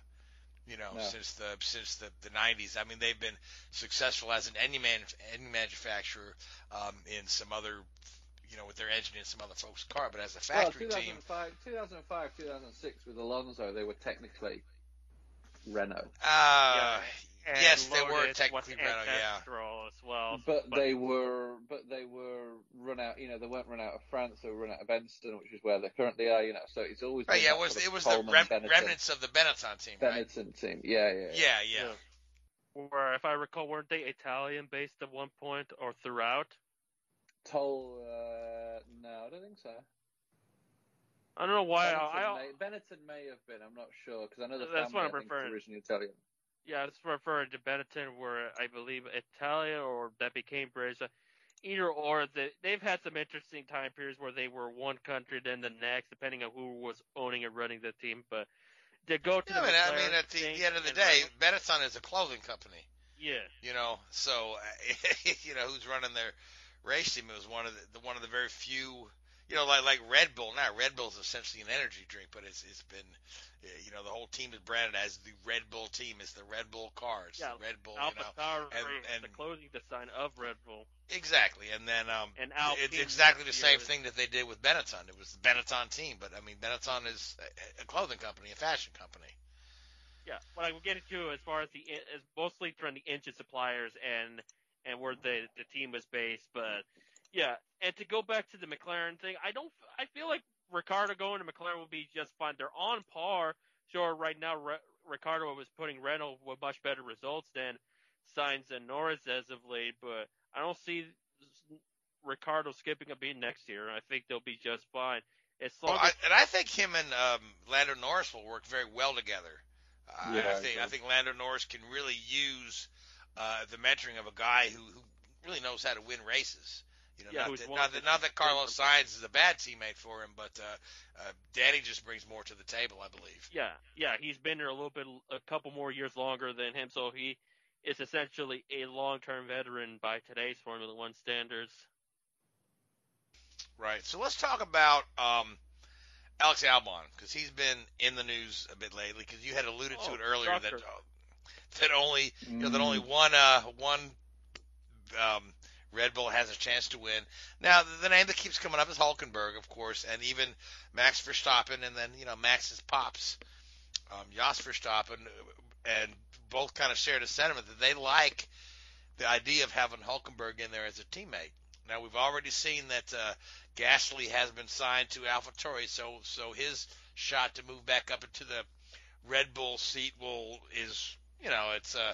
You know, No. since the since the, the 90s. I mean, they've been successful as an engine, man, engine manufacturer um, in some other, you know, with their engine in some other folks' car. But as a Well, factory team, 2005, 2005, 2006 with Alonso, they were technically Renault, uh, And yes, they were Lotus was technically Renault, yeah. as well. but they were, but they were run out. You know, they weren't run out of France. They were run out of Enstone, which is where they currently are. You know, so it's always. Right, yeah, that it was sort it was the rem- Benetton, remnants of the Benetton team, right? Benetton team. Yeah, yeah, yeah. Yeah, yeah. Where, if I recall, weren't they Italian based at one point or throughout? Toll, uh, no, I don't think so. I don't know why. Benetton, I, I, may, Benetton may have been. I'm not sure because I know the That's what family I'm I is referring- originally Italian. Yeah, it's referring to Benetton, where I believe Italia or that became British. Either or, they, they've had some interesting time periods where they were one country then the next, depending on who was owning and running the team. But to go to Yeah, I the mean, I mean, at the, the end of the day, Renault- Benetton is a clothing company. yeah, you know. So you know who's running their race team. It was one of the, the one of the very few, you know, like like Red Bull. Now Red Bull is essentially an energy drink, but it's it's been, uh, you know, the whole team is branded as the Red Bull team. It's the Red Bull cars, yeah. Red Bull, you know. And- and- the clothing design of Red Bull, Exactly, and then um, and Alpine. it's exactly the same thing that they did with Benetton. It was the Benetton team, but I mean, Benetton is a, a clothing company, a fashion company. Yeah, what I will get into as far as the is mostly from the engine suppliers and and where the the team was based, but yeah, and to go back to the McLaren thing, I don't, I feel like Ricciardo going to McLaren will be just fine. They're on par. Sure, right now Re- Ricciardo was putting Renault with much better results than Sainz and Norris as of late, but I don't see Ricciardo skipping a beat next year. I think they'll be just fine. As long Well, as I, and I think him and um, Lando Norris will work very well together. Uh, Yeah, I I think I agree. think Lando Norris can really use uh, the mentoring of a guy who, who really knows how to win races. You know, Yeah, not, that, not that not that Carlos different- Sainz is a bad teammate for him, but uh, uh, Danny just brings more to the table, I believe. Yeah, yeah, he's been there a little bit, a couple more years longer than him, so he is essentially a long-term veteran by today's Formula One standards. Right. So let's talk about um, Alex Albon because he's been in the news a bit lately. Because you had alluded to Oh, it earlier that uh, that only you know that Mm. only one uh, one um, Red Bull has a chance to win. Now the, name that keeps coming up is Hulkenberg, of course, and even Max Verstappen, and then you know Max's pops, um, Jos Verstappen, and both kind of share the sentiment that they like the idea of having Hulkenberg in there as a teammate. Now we've already seen that uh, Gasly has been signed to AlphaTauri, so so his shot to move back up into the Red Bull seat will is you know it's uh,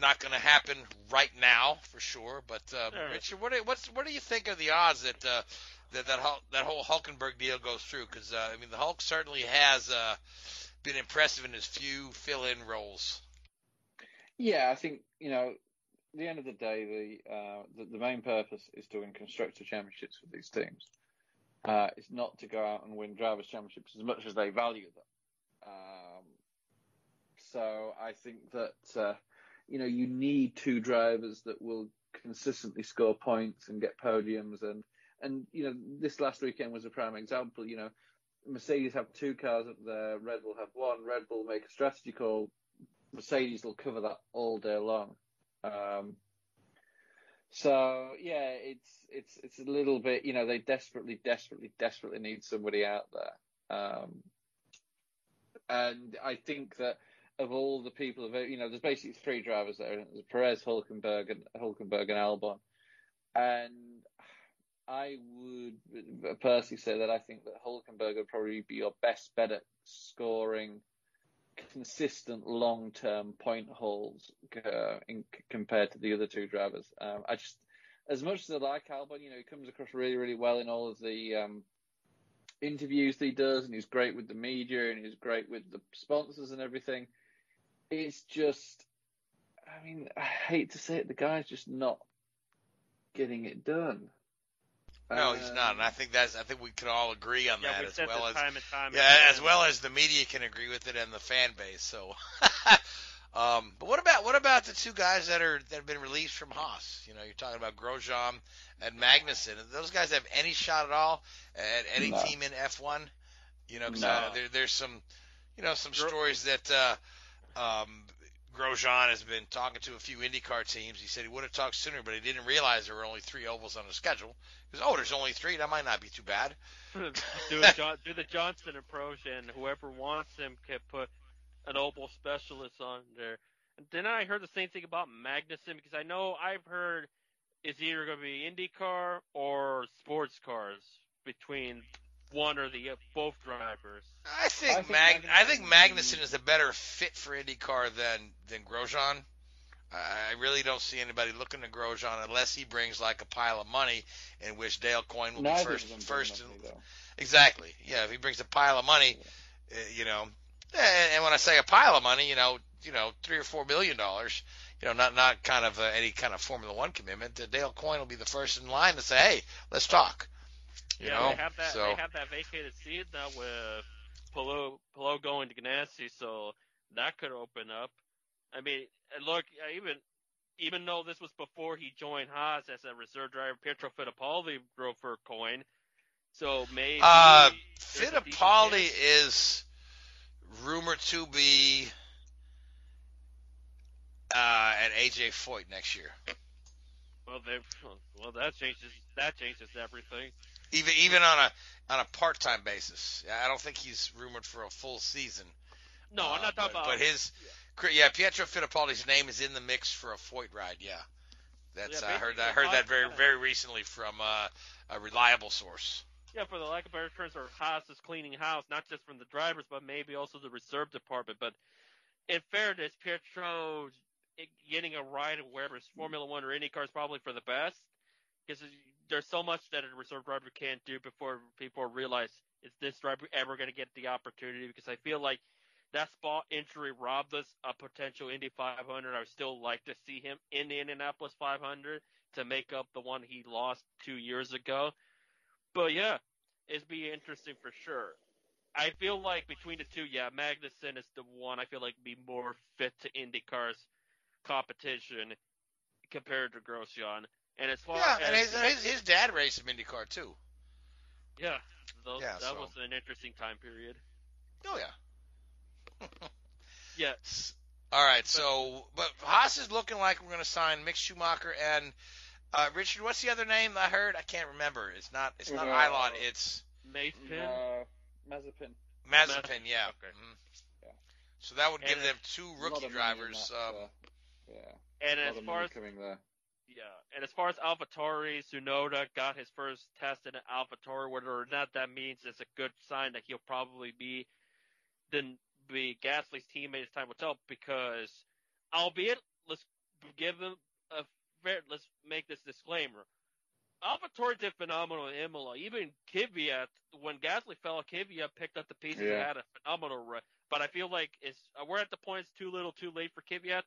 not going to happen right now for sure. But uh, Sure. Richard, what do, what's what do you think of the odds that uh, that that whole, that whole Hulkenberg deal goes through? Because uh, I mean the Hulk certainly has uh, been impressive in his few fill-in roles. Yeah, I think you know. At the end of the day, the, uh, the the main purpose is to win constructor championships for these teams. Uh, it's not to go out and win drivers' championships as much as they value them. Um, so I think that uh, you know you need two drivers that will consistently score points and get podiums, and and you know this last weekend was a prime example. You know, Mercedes have two cars up there, Red Bull have one. Red Bull make a strategy call. Mercedes will cover that all day long. Um, so yeah, it's it's it's a little bit, you know, they desperately, desperately, desperately need somebody out there. Um, and I think that of all the people, you know, there's basically three drivers there: there's Perez, Hulkenberg, and Hulkenberg and Albon. And I would personally say that I think that Hulkenberg would probably be your best bet at scoring consistent long-term point hauls uh, in, compared to the other two drivers. Um, I just, as much as I like Albon, you know, he comes across really, really well in all of the um, interviews that he does, and he's great with the media, and he's great with the sponsors and everything. It's just, I mean, I hate to say it, the guy's just not getting it done. No, he's not, and I think that's I think we can all agree on Yeah, that as well as time and time yeah, again. as well as the media can agree with it and the fan base. So, um, but what about what about the two guys that are that have been released from Haas? You know, you're talking about Grosjean and Magnussen. Those guys have any shot at all at any No. team in F1? You know, 'cause, No. uh, there, there's some, you know, some Gro- stories that uh, um, Grosjean has been talking to a few IndyCar teams. He said he would have talked sooner, but he didn't realize there were only three ovals on the schedule. He goes, oh, there's only three. That might not be too bad. do, John, do the Johnston approach, and whoever wants him can put an oval specialist on there. And then I heard the same thing about Magnussen because I know I've heard it's either going to be IndyCar or sports cars between one or the both drivers. I think, I think Mag- Magnussen I think would Magnussen is a better fit for IndyCar than than Grosjean. I I really don't see anybody looking to Grosjean unless he brings like a pile of money, in which Dale Coyne will Neither be first. First, money, though. exactly. Yeah, if he brings a pile of money, uh, you know, and, and when I say a pile of money, you know, you know, three or four million dollars. You know, not not kind of uh, any kind of Formula One commitment. Uh, Dale Coyne will be the first in line to say, "Hey, let's talk." You yeah, know, they have that. so They have that vacated seat now with Palou, Palou going to Ganassi, so that could open up. I mean, look, even even though this was before he joined Haas as a reserve driver, Pietro Fittipaldi drove for Coyne, so maybe Uh, there's a decent Fittipaldi is rumored to be uh, at AJ Foyt next year. Well, they well that changes that changes everything. Even even on a on a part time basis. I don't think he's rumored for a full season. No, I'm Uh, not talking but, about. But his yeah, Pietro Fittipaldi's name is in the mix for a Foyt ride. Yeah, that's Yeah, I heard. basically, I heard that very very recently from uh, a reliable source. Yeah, for the lack of better terms, or Haas is cleaning house, not just from the drivers, but maybe also the reserve department. But in fairness, Pietro getting a ride in wherever it's Formula One or IndyCar is probably for the best, because there's so much that a reserve driver can't do before people realize is this driver ever going to get the opportunity? Because I feel like that spot injury robbed us a potential Indy 500. I would still like to see him in the Indianapolis 500 to make up the one he lost two years ago. But yeah, it'd be interesting for sure. I feel like between the two, yeah, Magnussen is the one I feel like be more fit to IndyCar's competition compared to Grosjean. And as far Yeah, as and his, his his dad raced some IndyCar too. yeah, those, Yeah, that so- was an interesting time period. Oh yeah. Yeah, All right, so but Haas is looking like we're going to sign Mick Schumacher and uh, Richard. What's the other name I heard? I can't remember. It's not. It's not Uh, Ilon. It's Mazepin. Uh, Mazepin. Mazepin. Yeah. Okay. Mhm. Yeah. So that would give And, uh, them two rookie of money in drivers. that, um, yeah. and as far as coming there. Yeah, and as far as AlphaTauri, Tsunoda got his first test in AlphaTauri. Whether or not that means it's a good sign that he'll probably be then be Gasly's teammate as time will tell. Because, albeit, let's give them a fair. Let's make this disclaimer. AlphaTauri did phenomenal in Imola. Even Kvyat, when Gasly fell, Kvyat picked up the pieces and had a phenomenal run. But I feel like it's we're at the point it's too little, too late for Kvyat.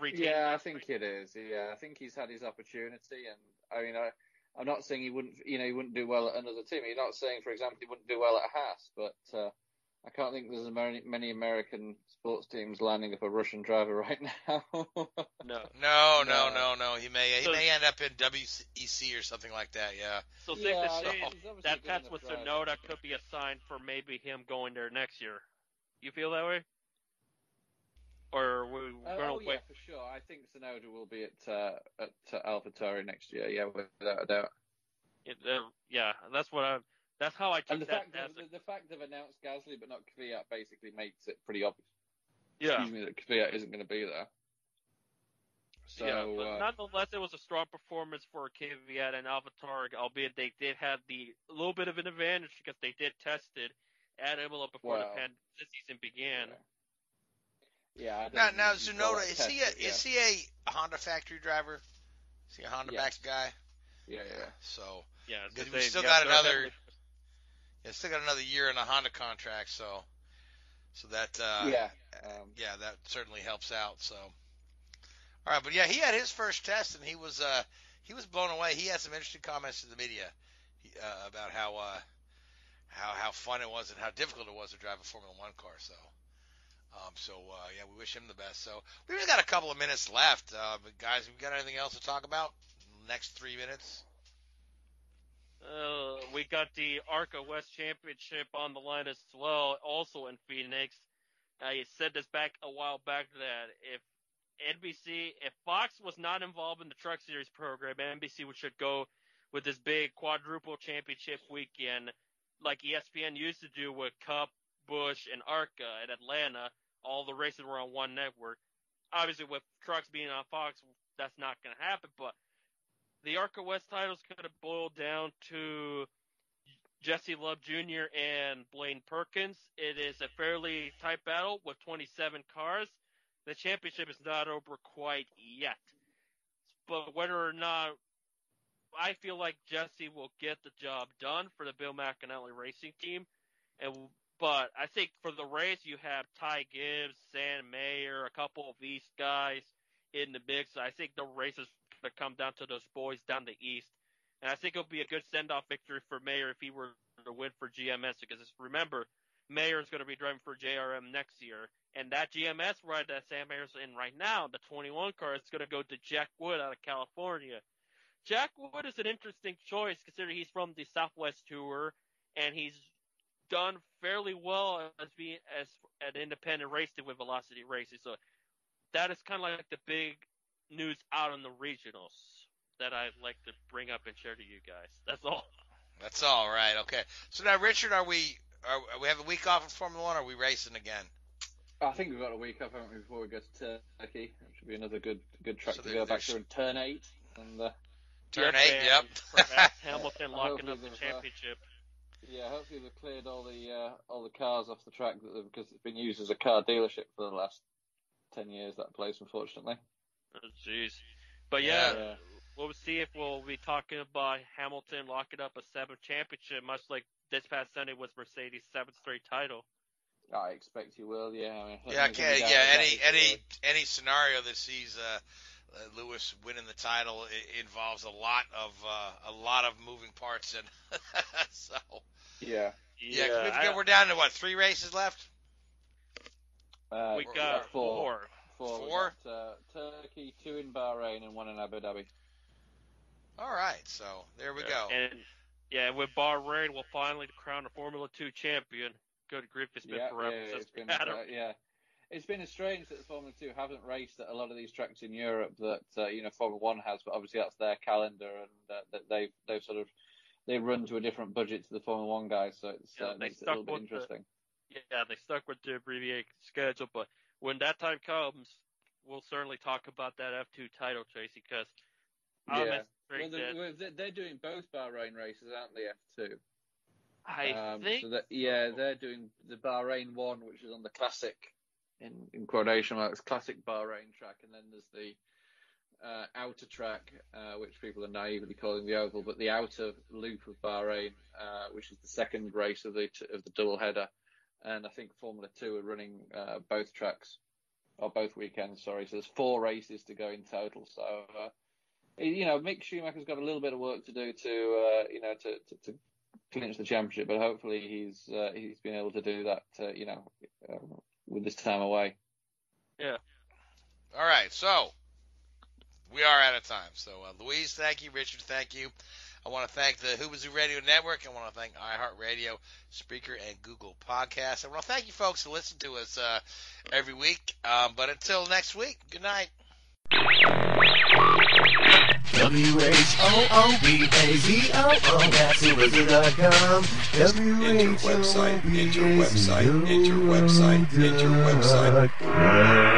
Retain Yeah, I think place. it is. Yeah, I think he's had his opportunity, and I mean, I, I'm not saying he wouldn't, you know, he wouldn't do well at another team. You're not saying, for example, he wouldn't do well at Haas, but uh, I can't think there's many, many American sports teams lining up a Russian driver right now. No. no, no, No. no, no. He may he So- may end up in WEC or something like that. Yeah. So safe Yeah, to I say think he's that good test with driver. Tsunoda could be a sign for maybe him going there next year. You feel that way? Or we we're gonna oh yeah, wait? for sure. I think Tsunoda will be at uh, at uh, AlphaTauri next year. Yeah, without a doubt. It, uh, yeah, that's what I. That's how I And the that. fact that a- the, fact they've announced Gasly but not Kvyat basically makes it pretty obvious. yeah, Excuse me, that Kvyat isn't going to be there. So yeah, but uh, nonetheless, it was a strong performance for Kvyat and AlphaTauri, albeit they did have the little bit of an advantage because they did test it at Imola before the pan- the season began. yeah. I Now, now you can Tsunoda that is he a tested, is he a Honda factory driver? Is he a Honda Yeah. back guy? Yeah, yeah. So Yeah, Because so we still yeah, got another- definitely- yeah, still got another year in a Honda contract. So so that uh, yeah. Um, yeah, that certainly helps out. So, all right, but yeah, he had his first test, and he was uh, he was blown away. He had some interesting comments to the media uh, about how uh, how how fun it was and how difficult it was to drive a Formula One car. So. Um, so uh, yeah, we wish him the best. So we've got a couple of minutes left, uh, but guys, we got anything else to talk about? Next three minutes. Uh, we got the ARCA West Championship on the line as well, also in Phoenix. I said this back a while back that if NBC, if Fox was not involved in the Truck Series program, NBC should go with this big quadruple championship weekend, like ESPN used to do with Cup, Busch, and ARCA at Atlanta. All the races were on one network. Obviously, with trucks being on Fox, that's not going to happen. But the ARCA West titles could have boiled down to Jesse Love Jr. and Blaine Perkins. It is a fairly tight battle with 27 cars. The championship is not over quite yet. But whether or not I feel like Jesse will get the job done for the Bill McAnally racing team. And but I think for the race you have Ty Gibbs, Sam Mayer, a couple of East guys in the mix. I think the race is going to come down to those boys down the East. And I think it'll be a good send off victory for Mayer if he were to win for GMS because remember, Mayer is going to be driving for JRM next year. And that GMS ride that Sam Mayer's in right now, the 21 car, is going to go to Jack Wood out of California. Jack Wood is an interesting choice considering he's from the Southwest Tour and he's done fairly well as being as an independent race team with Velocity Racing. So that is kind of like the big news out on the regionals that I'd like to bring up and share to you guys. That's all. That's all right. Okay. So now, Richard, are we are we have a week off in Formula One? or Are we racing again? I think we've got a week off, haven't we, before we go to Turkey? It should be another good good track So to there- go back there's- to in turn eight. And uh, Turn Yep, eight. and Yep. perhaps Hamilton locking up the championship. Yeah, hopefully they've cleared all the uh, all the cars off the track that because it's been used as a car dealership for the last ten years. That place, unfortunately. Oh, Jeez. But yeah, Yeah. we'll see if we'll be talking about Hamilton locking up a seventh championship, much like this past Sunday was Mercedes' seventh straight title. I expect you will. Yeah. I mean, Yeah. Okay. Yeah. Any any any scenario that sees uh, uh, Lewis winning the title i involves a lot of uh, a lot of moving parts, and so Yeah. yeah, 'cause we've I- got- we're down to what three races left. Uh, we got four. four. Four. got, uh, Turkey, two in Bahrain, and one in Abu Dhabi. All right. So there we go. And yeah, with Bahrain, we'll finally crown a Formula Two champion. Good grief, it's been yeah, forever yeah, since it's been we had 'em. uh, yeah. It's been strange that the Formula Two haven't raced at a lot of these tracks in Europe that uh, you know Formula One has, but obviously that's their calendar and uh, that they've they've sort of they run to a different budget to the Formula One guys, so it's Yeah, uh, they makes it a little stuck bit with the- interesting. Yeah, they stuck with the abbreviated schedule, but when that time comes, we'll certainly talk about that F2 title, Tracy, because Yeah. Well, they're, well, they're- they're doing both Bahrain races, aren't they? F two. I Um, think so that, yeah, they're doing the Bahrain one, which is on the classic in in quotation marks classic Bahrain track, and then there's the uh, outer track, uh, which people are naively calling the oval, but the outer loop of Bahrain, uh, which is the second race of the of the double header, and I think Formula Two are running uh, both tracks or both weekends. Sorry, so there's four races to go in total. So. Uh, you know, Mick Schumacher's got a little bit of work to do to, uh, you know, to, to, to clinch the championship, but hopefully he's he's been able to do that, you know, um, with this time away. Yeah. All right, so we are out of time. So, uh, Louise, thank you. Richard, thank you. I want to thank the Whoobazoo Radio Network. I want to thank iHeartRadio, Speaker, and Google Podcasts. I want to thank you folks who listen to us uh, every week. Um, but until next week, good night. W-H-O-O-B-A-Z-O-O, that's Whoobazoo.com. Enter website, enter website, enter website, enter website.